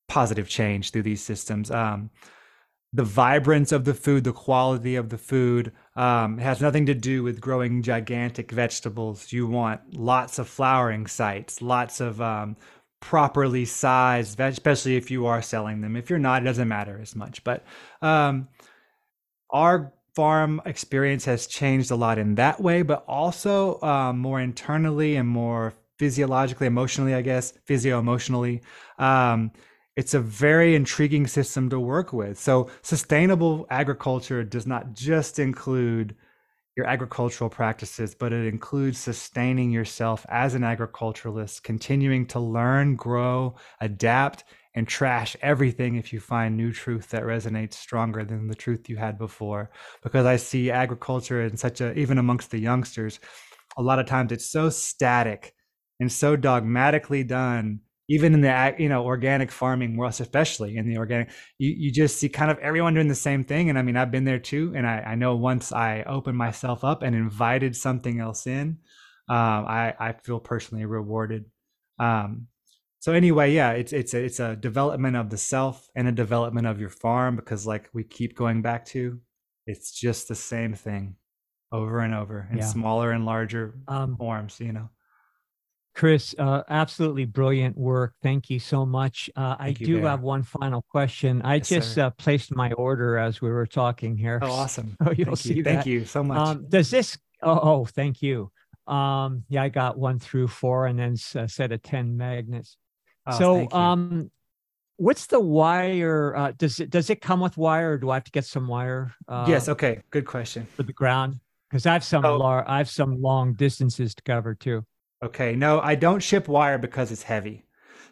positive change through these systems. Um, the vibrance of the food, the quality of the food. Um, has nothing to do with growing gigantic vegetables. You want lots of flowering sites, lots of um, properly sized, especially if you are selling them. If you're not, it doesn't matter as much. But um, our farm experience has changed a lot in that way, but also um, more internally and more physiologically, emotionally, I guess, physio emotionally. Um, it's a very intriguing system to work with. So, sustainable agriculture does not just include your agricultural practices, but it includes sustaining yourself as an agriculturalist, continuing to learn, grow, adapt, and trash everything if you find new truth that resonates stronger than the truth you had before. Because I see agriculture in such a, even amongst the youngsters, a lot of times it's so static and so dogmatically done even in the you know organic farming world especially in the organic you, you just see kind of everyone doing the same thing. And i mean i've been there too. And i, I know once i opened myself up and invited something else in um, I, I feel personally rewarded. Um, so anyway yeah it's it's a, it's a development of the self and a development of your farm because like we keep going back to it's just the same thing over and over in yeah. smaller and larger um, forms you know Chris, uh, absolutely brilliant work. Thank you so much. Uh, I you, do Bear. have one final question. I yes, just uh, placed my order as we were talking here. Oh, awesome. Oh, you'll thank see you. that. Thank you so much. Um, does this? Oh, oh, thank you. Um, yeah, I got one through four and then a set of 10 magnets. Oh, so, um, what's the wire? Uh, does it, does it come with wire or do I have to get some wire? Uh, yes. Okay. Good question. For the ground. Cause I have some, oh. lar- I have some long distances to cover too. Okay. No, I don't ship wire because it's heavy.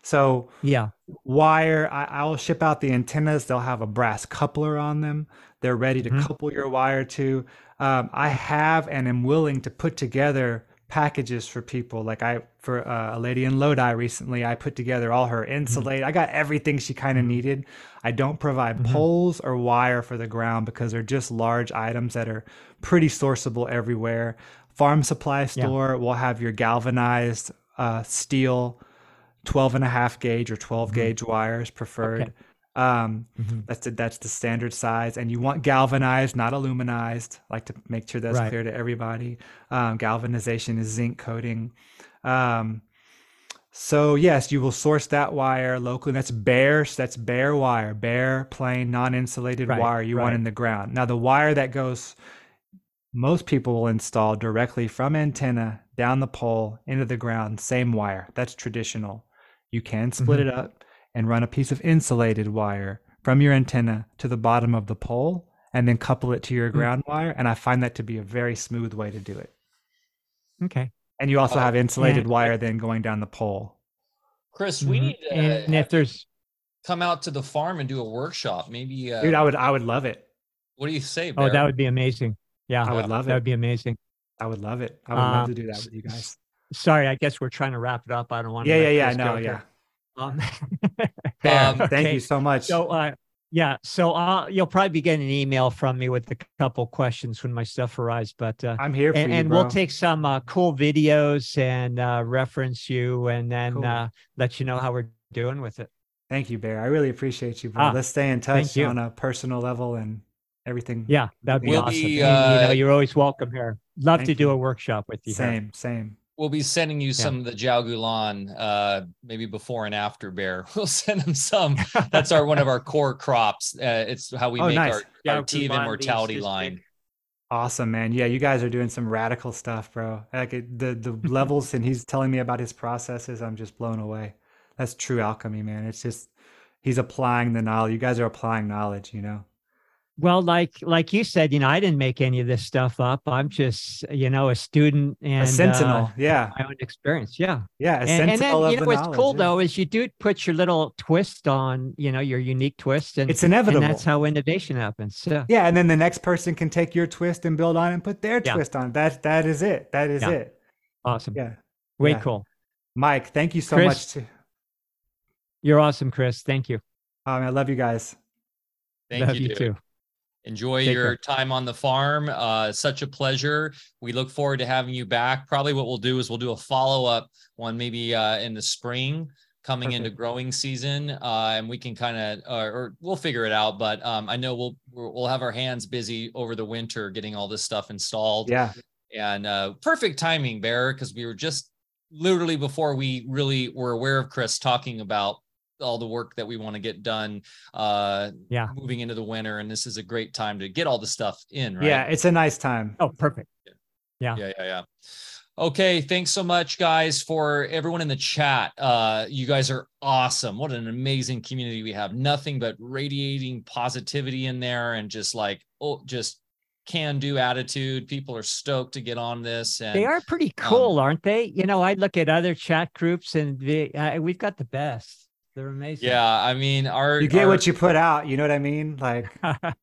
So yeah, wire. I, will ship out the antennas. They'll have a brass coupler on them. They're ready to mm-hmm. couple your wire to. Um, I have and am willing to put together packages for people. Like I for uh, a lady in Lodi recently, I put together all her insulate. Mm-hmm. I got everything she kind of mm-hmm. needed. I don't provide mm-hmm. poles or wire for the ground because they're just large items that are pretty sourceable everywhere farm supply store yeah. will have your galvanized uh, steel 12 and a half gauge or 12 mm-hmm. gauge wires preferred okay. um, mm-hmm. that's the, that's the standard size and you want galvanized not aluminized like to make sure that's right. clear to everybody um, galvanization is zinc coating um, so yes you will source that wire locally that's bare that's bare wire bare plain non-insulated right. wire you right. want in the ground now the wire that goes most people will install directly from antenna down the pole into the ground, same wire. That's traditional. You can split mm-hmm. it up and run a piece of insulated wire from your antenna to the bottom of the pole and then couple it to your mm. ground mm-hmm. wire. And I find that to be a very smooth way to do it. Okay. And you also uh, have insulated wire then going down the pole. Chris, we mm-hmm. need to and if there's come out to the farm and do a workshop. Maybe uh, dude, I would I would love it. What do you say? Bear? Oh, that would be amazing. Yeah, I would love it. That would be amazing. I would love it. I would um, love to do that with you guys. Sorry, I guess we're trying to wrap it up. I don't want to. Yeah, yeah, yeah. No, yeah. Um, um, Thank you so much. So, uh, yeah, so uh, you'll probably be getting an email from me with a couple questions when my stuff arrives. But uh, I'm here and, you, and we'll take some uh, cool videos and uh, reference you, and then cool. uh, let you know how we're doing with it. Thank you, Bear. I really appreciate you, bro. Ah, Let's stay in touch on a personal level and everything. Yeah, that'd be we'll awesome. Be, uh, you know, you're always welcome here. Love to do you. a workshop with you. Same, here. same. We'll be sending you yeah. some of the Jiaogulan, uh, maybe before and after bear. We'll send them some. That's our one of our core crops. Uh, it's how we oh, make nice. our, our Tevan mortality line. Awesome, man. Yeah, you guys are doing some radical stuff, bro. Like it, the the levels, and he's telling me about his processes. I'm just blown away. That's true alchemy, man. It's just he's applying the knowledge. You guys are applying knowledge, you know. Well, like like you said, you know, I didn't make any of this stuff up. I'm just, you know, a student and a sentinel. Uh, yeah, my own experience. Yeah, yeah. and, and then you know what's cool yeah. though is you do put your little twist on, you know, your unique twist, and it's inevitable. And that's how innovation happens. So. Yeah, and then the next person can take your twist and build on and put their yeah. twist on. That that is it. That is yeah. it. Awesome. Yeah. Way cool. Mike, thank you so Chris, much. To... You're awesome, Chris. Thank you. Um, I love you guys. Thank love you, you too. Enjoy Take your care. time on the farm. Uh, such a pleasure. We look forward to having you back. Probably what we'll do is we'll do a follow up one maybe uh, in the spring coming Perfect. into growing season uh, and we can kind of uh, or we'll figure it out but um, i know we'll we'll have our hands busy over the winter getting all this stuff installed yeah and uh, perfect timing bear because we were just literally before we really were aware of chris talking about all the work that we want to get done uh yeah. moving into the winter and this is a great time to get all the stuff in right? Yeah it's a nice time. Oh perfect. Yeah. Yeah. Yeah yeah okay thanks so much guys for everyone in the chat. Uh you guys are awesome. What an amazing community we have. Nothing but radiating positivity in there and just like oh just can do attitude. People are stoked to get on this and they are pretty cool um, aren't they? You know i look at other chat groups and they, uh, we've got the best They're amazing. Yeah, I mean, our you get our, what you put out. You know what I mean? Like,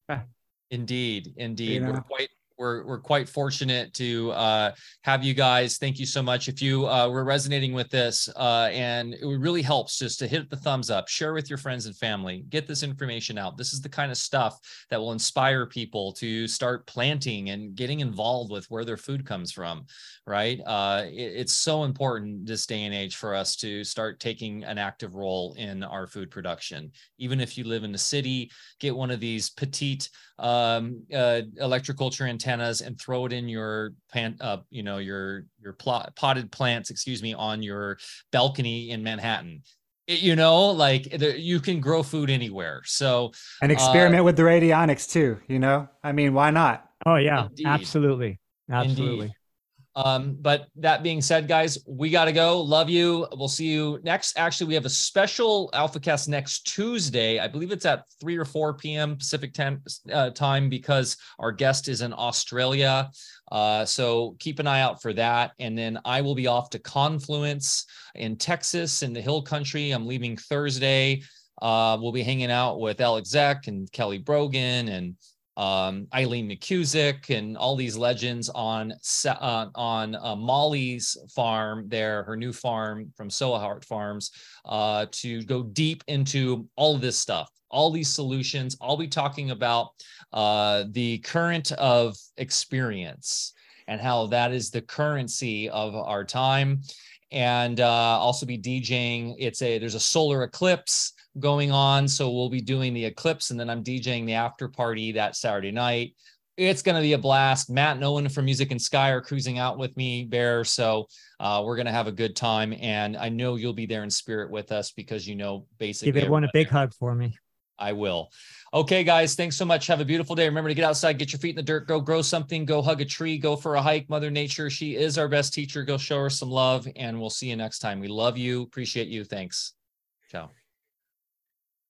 indeed, indeed, know? we're quite we're we're quite fortunate to uh, have you guys. Thank you so much. If you uh, were resonating with this, uh, and it really helps just to hit the thumbs up, share with your friends and family, get this information out. This is the kind of stuff that will inspire people to start planting and getting involved with where their food comes from. Right? Uh, it, it's so important this day and age for us to start taking an active role in our food production. Even if you live in the city, get one of these petite um, uh, electroculture antennas and throw it in your pan, uh, you know, your your plot, potted plants, excuse me, on your balcony in Manhattan. It, you know, like the, you can grow food anywhere. So and uh, experiment with the radionics too. You know, I mean, why not? Oh yeah, Indeed. absolutely, absolutely. Indeed. Um, but that being said, guys, we got to go. Love you. We'll see you next. Actually, we have a special Alfacast next Tuesday. I believe it's at 3 or 4 p.m. Pacific time, uh, time because our guest is in Australia. Uh, so keep an eye out for that. And then I will be off to Confluence in Texas in the Hill Country. I'm leaving Thursday. Uh, we'll be hanging out with Alec Zeck and Kelly Brogan and um, Eileen McKusick and all these legends on uh, on uh, Molly's farm there, her new farm from Soahart Farms, uh, to go deep into all of this stuff, all these solutions. I'll be talking about uh, the current of experience and how that is the currency of our time, and uh, also be DJing. It's a there's a solar eclipse going on. So we'll be doing the eclipse and then I'm DJing the after party that Saturday night. It's going to be a blast. Matt and Owen from Music and Sky are cruising out with me, Bear. So uh, we're going to have a good time. And I know you'll be there in spirit with us because you know basically. Give everyone a big hug for me. I will. Okay, guys, thanks so much. Have a beautiful day. Remember to get outside, get your feet in the dirt, go grow something, go hug a tree, go for a hike. Mother Nature, she is our best teacher. Go show her some love, and we'll see you next time. We love you, appreciate you. Thanks. Ciao.